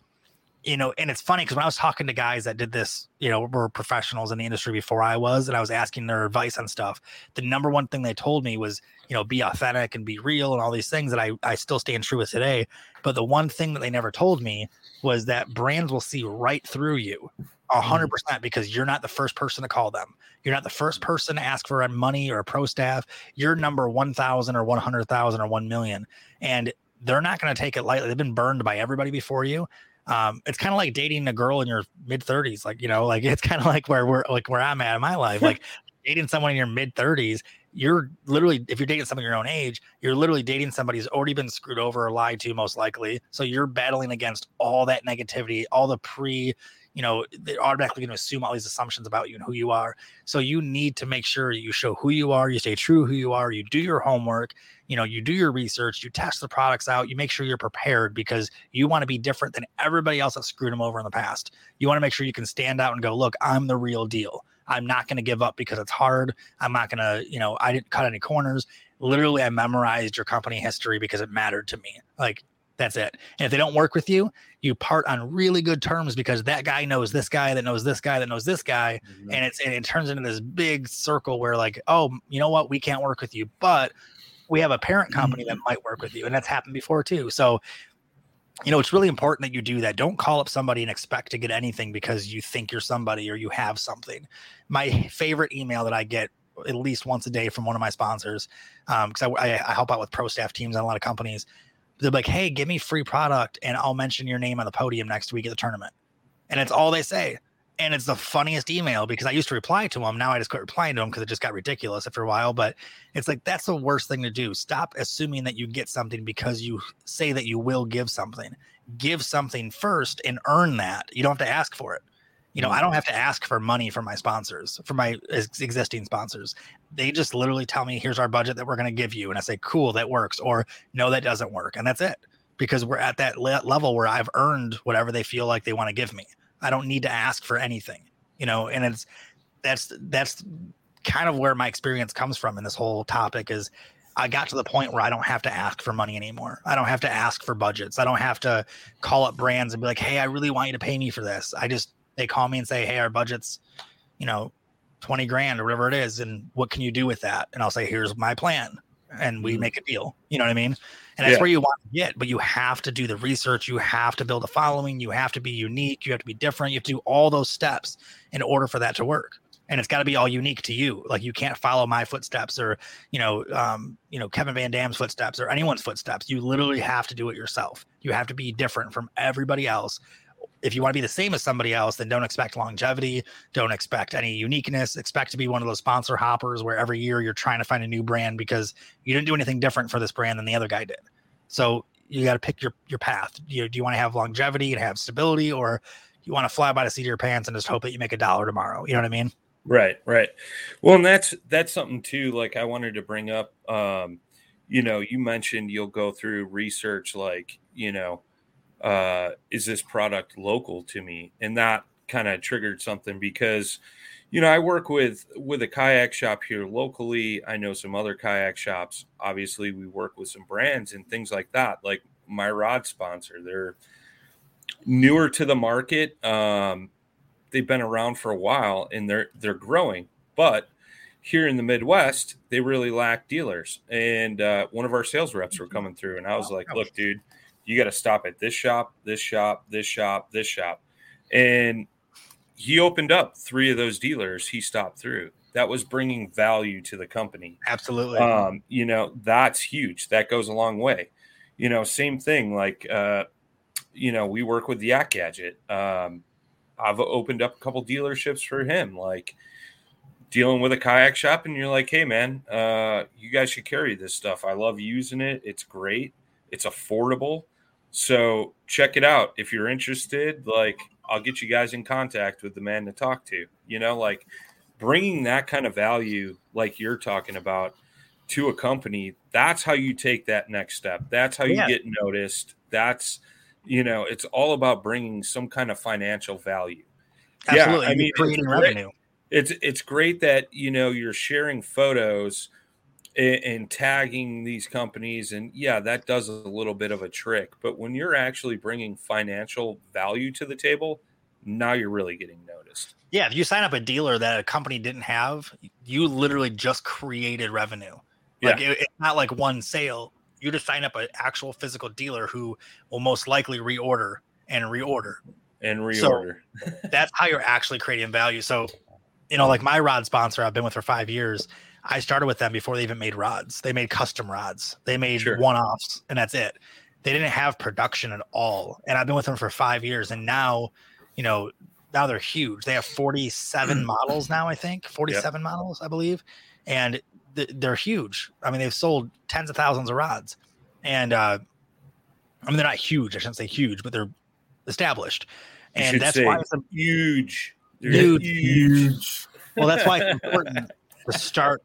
you know, and it's funny because when I was talking to guys that did this, you know, were professionals in the industry before I was, and I was asking their advice on stuff. The number one thing they told me was, you know, be authentic and be real and all these things that I I still stand true with today. But the one thing that they never told me was that brands will see right through you. A hundred percent because you're not the first person to call them. You're not the first person to ask for money or a pro staff. You're number 1,000 or 100,000 or 1 million. And they're not going to take it lightly. They've been burned by everybody before you. Um, it's kind of like dating a girl in your mid 30s. Like, you know, like it's kind of like where we're like where I'm at in my life. Like dating someone in your mid 30s, you're literally, if you're dating someone your own age, you're literally dating somebody who's already been screwed over or lied to, most likely. So you're battling against all that negativity, all the pre, you know, they're automatically going to assume all these assumptions about you and who you are. So you need to make sure you show who you are, you stay true who you are, you do your homework, you know, you do your research, you test the products out, you make sure you're prepared because you want to be different than everybody else that screwed them over in the past. You want to make sure you can stand out and go, look, I'm the real deal. I'm not going to give up because it's hard. I'm not going to, you know, I didn't cut any corners. Literally, I memorized your company history because it mattered to me. Like, that's it. And if they don't work with you, you part on really good terms because that guy knows this guy that knows this guy that knows this guy. Mm-hmm. And it's and it turns into this big circle where like, oh, you know what, we can't work with you, but we have a parent mm-hmm. company that might work with you. And that's happened before too. So you know, it's really important that you do that. Don't call up somebody and expect to get anything because you think you're somebody or you have something. My favorite email that I get at least once a day from one of my sponsors, um, because I, I, I help out with pro staff teams on a lot of companies. They're like, "Hey, give me free product, and I'll mention your name on the podium next week at the tournament." And it's all they say. And it's the funniest email because I used to reply to them. Now I just quit replying to them because it just got ridiculous after a while. But it's like that's the worst thing to do. Stop assuming that you get something because you say that you will give something. Give something first and earn that. You don't have to ask for it. You know, I don't mm-hmm. have to ask for money from my sponsors, for my ex- existing sponsors. They just literally tell me, here's our budget that we're going to give you. And I say, cool, that works. Or no, that doesn't work. And that's it because we're at that le- level where I've earned whatever they feel like they want to give me. I don't need to ask for anything, you know, and it's that's that's kind of where my experience comes from in this whole topic is I got to the point where I don't have to ask for money anymore. I don't have to ask for budgets. I don't have to call up brands and be like, "Hey, I really want you to pay me for this." I just they call me and say, "Hey, our budget's, you know, 20 grand or whatever it is and what can you do with that?" And I'll say, "Here's my plan." And we Mhm. make a deal. You know what I mean? And that's Yeah. where you want to get, but you have to do the research. You have to build a following. You have to be unique. You have to be different. You have to do all those steps in order for that to work. And it's got to be all unique to you. Like you can't follow my footsteps or, you know, um, you know, Kevin VanDam's footsteps or anyone's footsteps. You literally have to do it yourself. You have to be different from everybody else. If you want to be the same as somebody else, then don't expect longevity. Don't expect any uniqueness. Expect to be one of those sponsor hoppers where every year you're trying to find a new brand because you didn't do anything different for this brand than the other guy did. So you got to pick your your path. You, do you want to have longevity and have stability, or you want to fly by the seat of your pants and just hope that you make a dollar tomorrow? You know what I mean? Right, right. Well, and that's that's something too. Like I wanted to bring up. Um, you know, you mentioned you'll go through research, like you know, uh, is this product local to me, and that kind of triggered something because, you know, I work with with a kayak shop here locally. I know some other kayak shops. Obviously, we work with some brands and things like that. Like my rod sponsor, they're newer to the market. Um, they've been around for a while and they're they're growing but here in the midwest they really lack dealers and uh, one of our sales reps were coming through and i was like look dude you got to stop at this shop this shop this shop this shop. And he opened up three of those dealers he stopped through. That was bringing value to the company. Absolutely. um, you know that's huge. That goes a long way. You know same thing like uh, you know we work with YakGadget. Um, i've opened up a couple dealerships for him like dealing with a kayak shop and you're like hey man uh, you guys should carry this stuff. I love using it. It's great. It's affordable so check it out if you're interested like i'll get you guys in contact with the man to talk to you know like bringing that kind of value like you're talking about to a company that's how you take that next step that's how you Yeah. get noticed that's you know it's all about bringing some kind of financial value Absolutely. yeah, I mean, it's creating great. revenue. it's it's great that you know you're sharing photos and, and tagging these companies and yeah that does a little bit of a trick but when you're actually bringing financial value to the table now you're really getting noticed Yeah, if you sign up a dealer that a company didn't have, you literally just created revenue. Like it, it's not like one sale. You just sign up an actual physical dealer who will most likely reorder and reorder. and So- reorder That's how you're actually creating value. So, you know, like my rod sponsor, I've been with for five years. I started with them before they even made rods. They made custom rods. They made Sure. one offs, and that's it. They didn't have production at all. And I've been with them for five years. And now, you know, now they're huge. They have 47 models now, I think, 47 models, I believe. And th- they're huge. I mean, they've sold tens of thousands of rods. And uh, I mean, they're not huge. I shouldn't say huge, but they're established. And that's why it's a huge Huge. Huge. well that's why it's important to start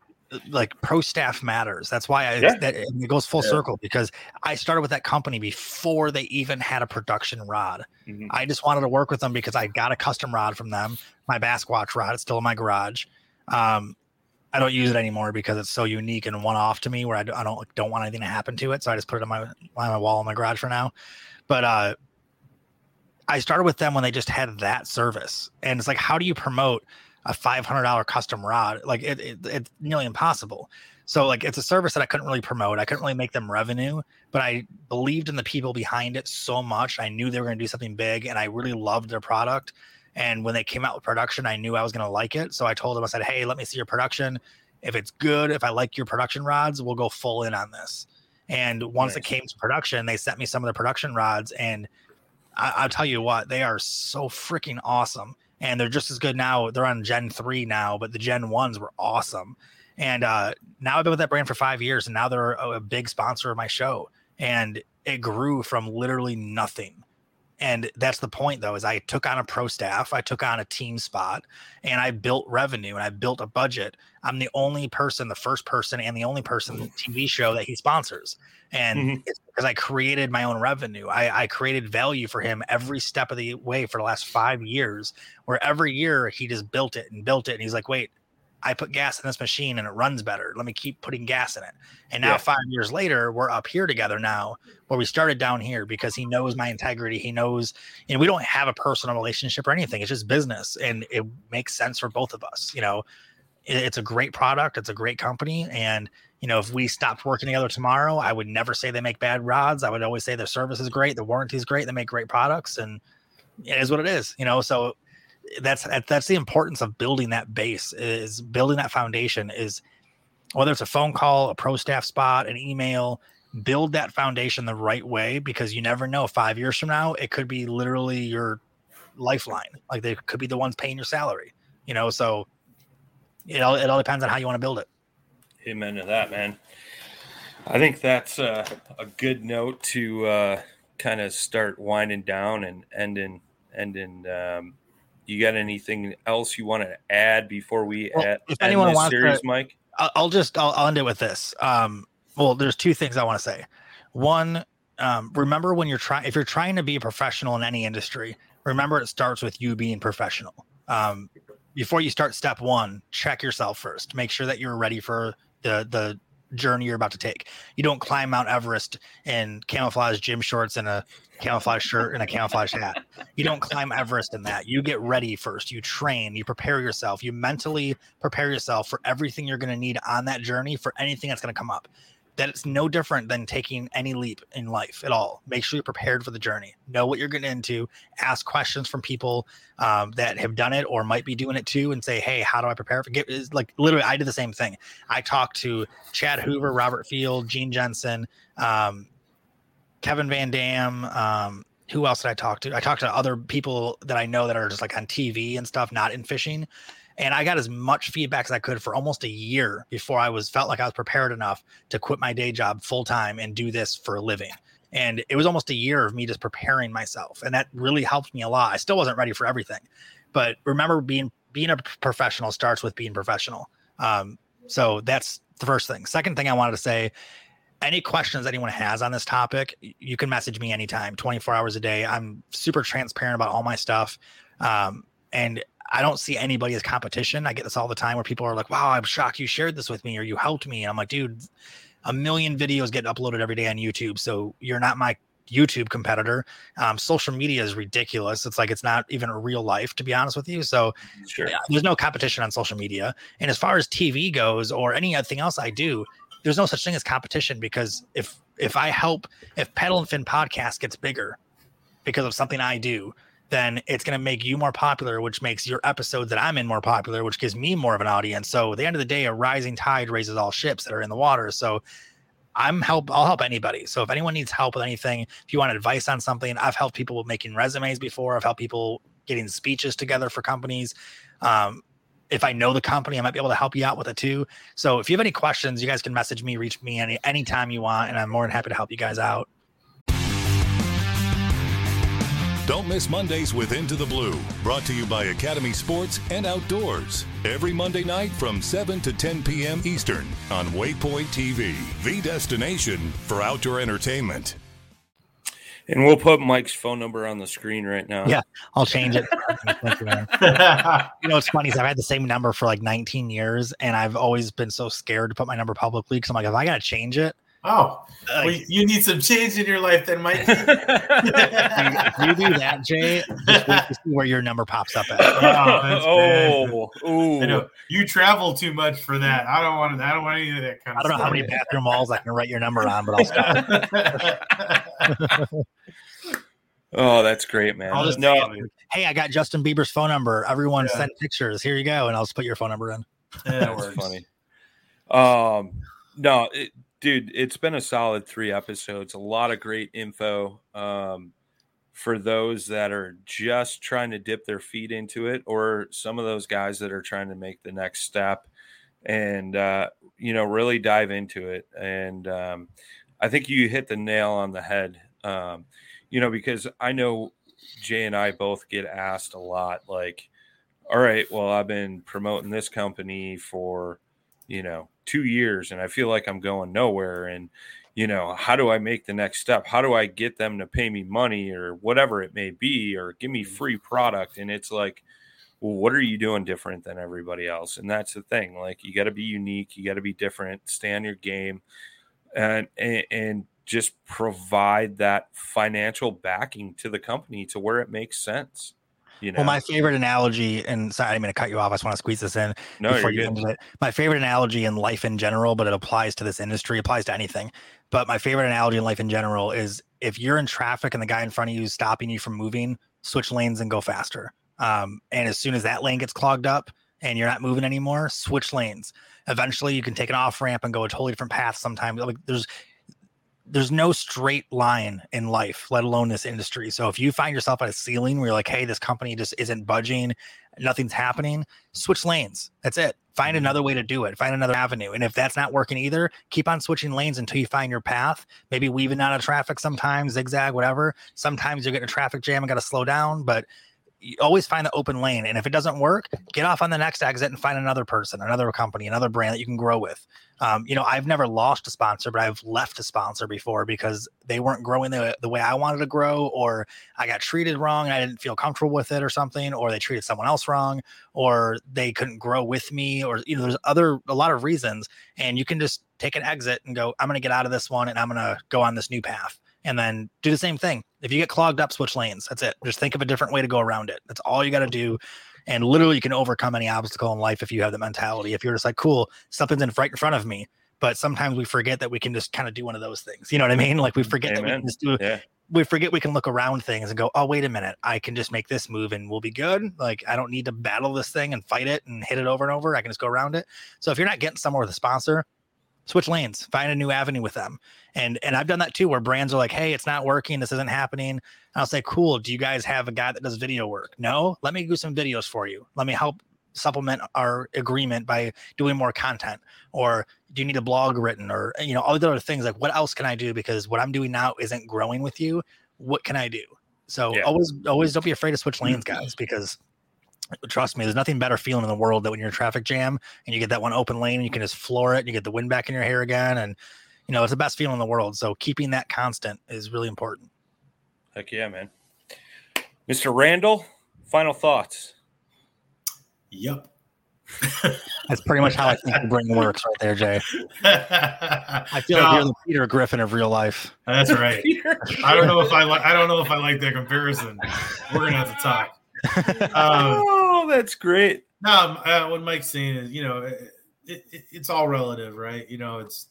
like pro staff matters that's why i Yeah. that it goes full Yeah. circle because i started with that company before they even had a production rod Mhm. i just wanted to work with them because i got a custom rod from them my basquatch rod it's still in my garage um i don't use it anymore because it's so unique and one-off to me where I don't don't want anything to happen to it so i just put it on my on my wall in my garage for now but uh I started with them when they just had that service, and it's like, how do you promote a five hundred dollar custom rod? Like, it, it, it's nearly impossible. So, like, it's a service that I couldn't really promote. I couldn't really make them revenue, but I believed in the people behind it so much. I knew they were going to do something big, and I really loved their product. And when they came out with production, I knew I was going to like it. So I told them, I said, "Hey, let me see your production. If it's good, if I like your production rods, we'll go full in on this." And once it came to production, they sent me some of the production rods, and I, I'll tell you what, they are so freaking awesome. And they're just as good now. They're on Gen three now, but the Gen ones were awesome. And uh, now I've been with that brand for five years, and now they're a, a big sponsor of my show. And it grew from literally nothing and that's the point though, is I took on a pro staff, I took on a team spot, and I built revenue and I built a budget. I'm the only person, the first person, and the only person the TV show that he sponsors. And mm-hmm. it's because I created my own revenue. I, I created value for him every step of the way for the last five years, where every year he just built it and built it. And he's like, wait, I put gas in this machine and it runs better. Let me keep putting gas in it. And now, yeah. five years later, we're up here together now, where we started down here because he knows my integrity. He knows, and we don't have a personal relationship or anything. It's just business, and it makes sense for both of us. You know, it's a great product. It's a great company, and you know, if we stopped working together tomorrow, I would never say they make bad rods. I would always say their service is great, the warranty is great, they make great products, and it is what it is. You know, so that's that's the importance of building that base is building that foundation is whether it's a phone call a pro staff spot an email build that foundation the right way because you never know five years from now it could be literally your lifeline like they could be the ones paying your salary you know so it all, it all depends on how you want to build it amen to that man i think that's uh, a good note to uh, kind of start winding down and ending ending um, you got anything else you want to add before we well, add, if anyone wants series, to, Mike? I'll just I'll, I'll, end it with this. Um, well, there's two things I want to say. One, um, remember when you're trying if you're trying to be a professional in any industry, remember it starts with you being professional. Um, before you start step one, check yourself first. Make sure that you're ready for the the journey you're about to take. You don't climb Mount Everest in camouflage gym shorts and a camouflage shirt and a camouflage hat. You don't climb Everest in that. You get ready first. You train, you prepare yourself, you mentally prepare yourself for everything you're going to need on that journey for anything that's going to come up that it's no different than taking any leap in life at all. Make sure you're prepared for the journey. Know what you're getting into. Ask questions from people um, that have done it or might be doing it too, and say, "Hey, how do I prepare for?" Get like literally, I did the same thing. I talked to Chad Hoover, Robert Field, Gene Jensen, um, Kevin VanDam. Um, who else did I talk to? I talked to other people that I know that are just like on TV and stuff, not in fishing. And I got as much feedback as I could for almost a year before I was felt like I was prepared enough to quit my day job full time and do this for a living. And it was almost a year of me just preparing myself. And that really helped me a lot. I still wasn't ready for everything. But remember being being a professional starts with being professional. Um, so that's the first thing. Second thing I wanted to say any questions anyone has on this topic, you can message me anytime, 24 hours a day. I'm super transparent about all my stuff. Um, and I don't see anybody as competition. I get this all the time where people are like, "Wow, I'm shocked you shared this with me or you helped me." And I'm like, "Dude, a million videos get uploaded every day on YouTube, so you're not my YouTube competitor. Um, social media is ridiculous. It's like it's not even a real life, to be honest with you. So sure. there's no competition on social media. And as far as TV goes, or anything else I do, there's no such thing as competition because if if I help, if Paddle and Fin podcast gets bigger because of something I do, then it's going to make you more popular, which makes your episodes that I'm in more popular, which gives me more of an audience. So at the end of the day, a rising tide raises all ships that are in the water. So I'm help. I'll help anybody. So if anyone needs help with anything, if you want advice on something, I've helped people with making resumes before. I've helped people getting speeches together for companies. Um, if I know the company, I might be able to help you out with it too. So if you have any questions, you guys can message me, reach me any anytime you want, and I'm more than happy to help you guys out. Don't miss Mondays with Into the Blue, brought to you by Academy Sports and Outdoors. Every Monday night from 7 to 10 p.m. Eastern on Waypoint TV, the destination for outdoor entertainment. And we'll put Mike's phone number on the screen right now. Yeah, I'll change it. you know, what's funny is I've had the same number for like 19 years, and I've always been so scared to put my number publicly because I'm like, if I got to change it, Oh, well, you need some change in your life, then, Mike. if you do that, Jay, just wait to see where your number pops up at. Oh, oh, I know you travel too much for that. I don't want. To I don't want any of that kind of. I don't know how many bathroom walls I can write your number on, but I'll stop. oh, that's great, man. I'll just no. Hey, I got Justin Bieber's phone number. Everyone yeah. send pictures. Here you go, and I'll just put your phone number in. Yeah, that works. funny. Um, no. It, dude, it's been a solid three episodes. A lot of great info um, for those that are just trying to dip their feet into it, or some of those guys that are trying to make the next step and, uh, you know, really dive into it. And um, I think you hit the nail on the head, um, you know, because I know Jay and I both get asked a lot, like, all right, well, I've been promoting this company for, you know, two years and I feel like I'm going nowhere. And, you know, how do I make the next step? How do I get them to pay me money or whatever it may be, or give me mm-hmm. free product? And it's like, well, what are you doing different than everybody else? And that's the thing. Like, you got to be unique, you got to be different, stay on your game, and, and and just provide that financial backing to the company to where it makes sense. You know? Well, my favorite analogy, and sorry, I'm going to cut you off. I just want to squeeze this in no, before you end it. My favorite analogy in life in general, but it applies to this industry, applies to anything. But my favorite analogy in life in general is if you're in traffic and the guy in front of you is stopping you from moving, switch lanes and go faster. Um, and as soon as that lane gets clogged up and you're not moving anymore, switch lanes. Eventually, you can take an off ramp and go a totally different path. Sometimes, like there's there's no straight line in life, let alone this industry. So if you find yourself at a ceiling where you're like, hey, this company just isn't budging, nothing's happening, switch lanes. That's it. Find mm-hmm. another way to do it. Find another avenue. And if that's not working either, keep on switching lanes until you find your path. Maybe weaving out of traffic sometimes, zigzag, whatever. Sometimes you get in a traffic jam and got to slow down, but you always find the open lane. And if it doesn't work, get off on the next exit and find another person, another company, another brand that you can grow with. Um, you know, I've never lost a sponsor, but I've left a sponsor before because they weren't growing the, the way I wanted to grow, or I got treated wrong and I didn't feel comfortable with it or something, or they treated someone else wrong, or they couldn't grow with me, or, you know, there's other, a lot of reasons. And you can just take an exit and go, I'm going to get out of this one and I'm going to go on this new path and then do the same thing. If you get clogged up, switch lanes. That's it. Just think of a different way to go around it. That's all you got to do. And literally, you can overcome any obstacle in life if you have the mentality. If you're just like, cool, something's in right in front of me. But sometimes we forget that we can just kind of do one of those things. You know what I mean? Like we forget that we can just do. Yeah. We forget we can look around things and go, oh wait a minute, I can just make this move and we'll be good. Like I don't need to battle this thing and fight it and hit it over and over. I can just go around it. So if you're not getting somewhere with a sponsor, switch lanes, find a new avenue with them. And and I've done that too, where brands are like, hey, it's not working, this isn't happening. And I'll say, cool. Do you guys have a guy that does video work? No, let me do some videos for you. Let me help supplement our agreement by doing more content. Or do you need a blog written? Or you know, all the other things like what else can I do? Because what I'm doing now isn't growing with you. What can I do? So Yeah. always always don't be afraid to switch lanes, guys, because trust me, there's nothing better feeling in the world than when you're in a traffic jam and you get that one open lane and you can just floor it and you get the wind back in your hair again. And, you know, it's the best feeling in the world. So keeping that constant is really important. Heck yeah, man. Mr. Randall, final thoughts. Yep. That's pretty much how I think the brain works right there, Jay. I feel like you're the Peter Griffin of real life. That's right. I don't know if I like. I don't know if I like that comparison. We're gonna have to talk. Um, oh, that's great. no, uh, what Mike's saying is, you know, it, it, it's all relative, right? You know, it's,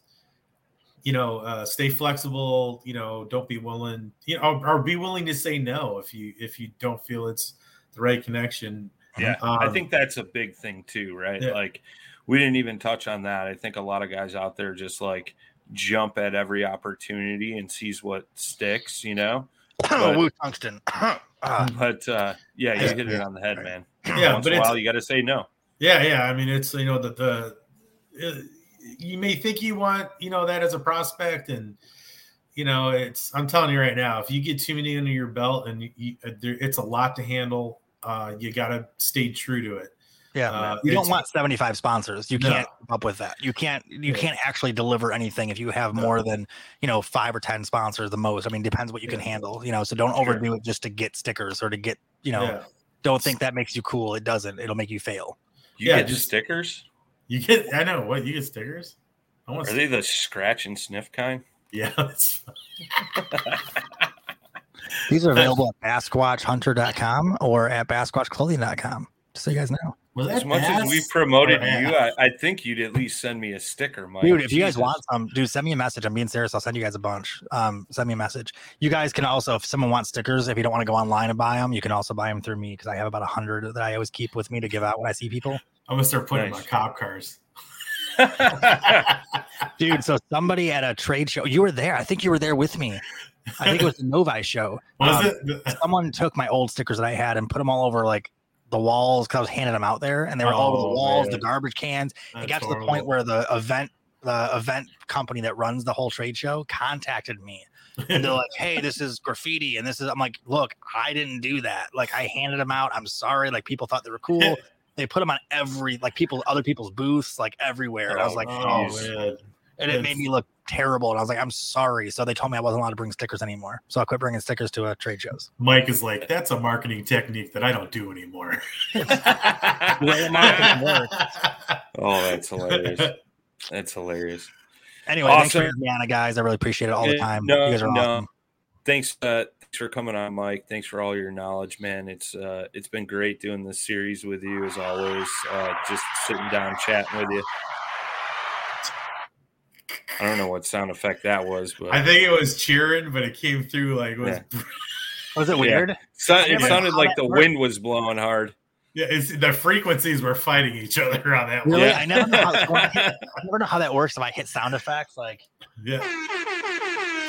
you know, uh, stay flexible. You know, don't be willing, you know, or, or be willing to say no if you if you don't feel it's the right connection. Yeah, I Um, think that's a big thing too, right? Yeah. Like we didn't even touch on that. I think a lot of guys out there just like jump at every opportunity and sees what sticks, you know. But- Woo tungsten. Ah, But uh yeah, you Yeah. hit it on the head, man. Yeah, Once but in a while you gotta say no. Yeah, yeah. I mean, it's you know the the uh, you may think you want you know that as a prospect, and you know it's. I'm telling you right now, if you get too many under your belt, and you, you, uh, there, it's a lot to handle. Uh, you got to stay true to it. Yeah. uh, you don't want 75 sponsors. You can't keep up with that. You can't you Yeah. can't actually deliver anything if you have more than, you know, five or 10 sponsors the most. I mean, depends what you can handle, you know, so don't Sure. overdo it just to get stickers or to get, you know, yeah, don't think that makes you cool. It doesn't. It'll make you fail. You Yeah, get just- stickers? you get. I know what you get stickers. I want. Are they the scratch and sniff kind? Yeah, These are available at BasquatchHunter.com or at BasquatchClothing.com. Just so you guys know. Was As much as we've promoted or you. I, I think you'd at least send me a sticker, Mike. Dude, if you guys want some, dude, send me a message. I'm being serious. I'll send you guys a bunch. Um, send me a message. You guys can also, if someone wants stickers, if you don't want to go online and buy them, you can also buy them through me because I have about a hundred that I always keep with me to give out when I see people. I'm gonna start putting Nice. my cop cars. Dude, so somebody at a trade show, you were there. I think you were there with me. I think it was the Novi show. Was Um, it? Someone took my old stickers that I had and put them all over like the walls because I was handing them out there, and they were all over Oh, the walls, man. the garbage cans. That's it got to the point where the event the event company that runs the whole trade show contacted me. And they're like hey this is graffiti and this is i'm like look i didn't do that. Like i handed them out. I'm sorry. Like people thought they were cool. They put them on every like people other people's booths like everywhere. And i was oh, like oh oh man. And it made me look terrible and i was like i'm sorry so they told me i wasn't allowed to bring stickers anymore so i quit bringing stickers to uh, trade shows Mike is like, that's a marketing technique that I don't do anymore. way marketing works. Oh, that's hilarious. That's hilarious. anyway thanks for Awesome. having me on it guys i really appreciate it all the time no, you guys are no. awesome Thanks, uh, thanks for coming on, Mike. Thanks for all your knowledge, man. It's uh, it's been great doing this series with you as always. Uh, just sitting down chatting with you. I don't know what sound effect that was, but I think it was cheering, but it came through like was. Yeah. was it Yeah. weird So- it sounded like the works. wind was blowing hard. Yeah, it's the frequencies were fighting each other on that one. Really? Yeah. I never know how I, hit, I never know how that works if I hit sound effects. Like Yeah.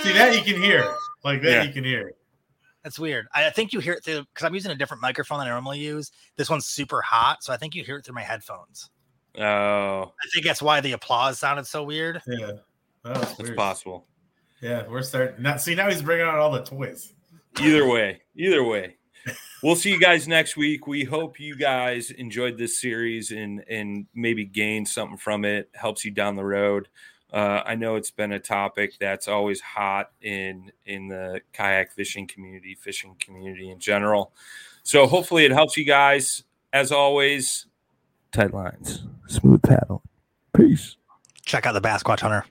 See that you can hear. Like that Yeah. you can hear. that's weird. I I think you hear it through because I'm using a different microphone than I normally use. This one's super hot, so I think you hear it through my headphones. Oh, I think that's why the applause sounded so weird. Yeah. Oh, that's it's weird. possible. Yeah, we're starting. Now, see, now he's bringing out all the toys. Either way, either way. We'll see you guys next week. We hope you guys enjoyed this series and and maybe gained something from it. Helps you down the road. Uh, I know it's been a topic that's always hot in in the kayak fishing community, fishing community in general. So hopefully it helps you guys. As always, tight lines, smooth paddle. Peace. Check out the Basquatch Hunter.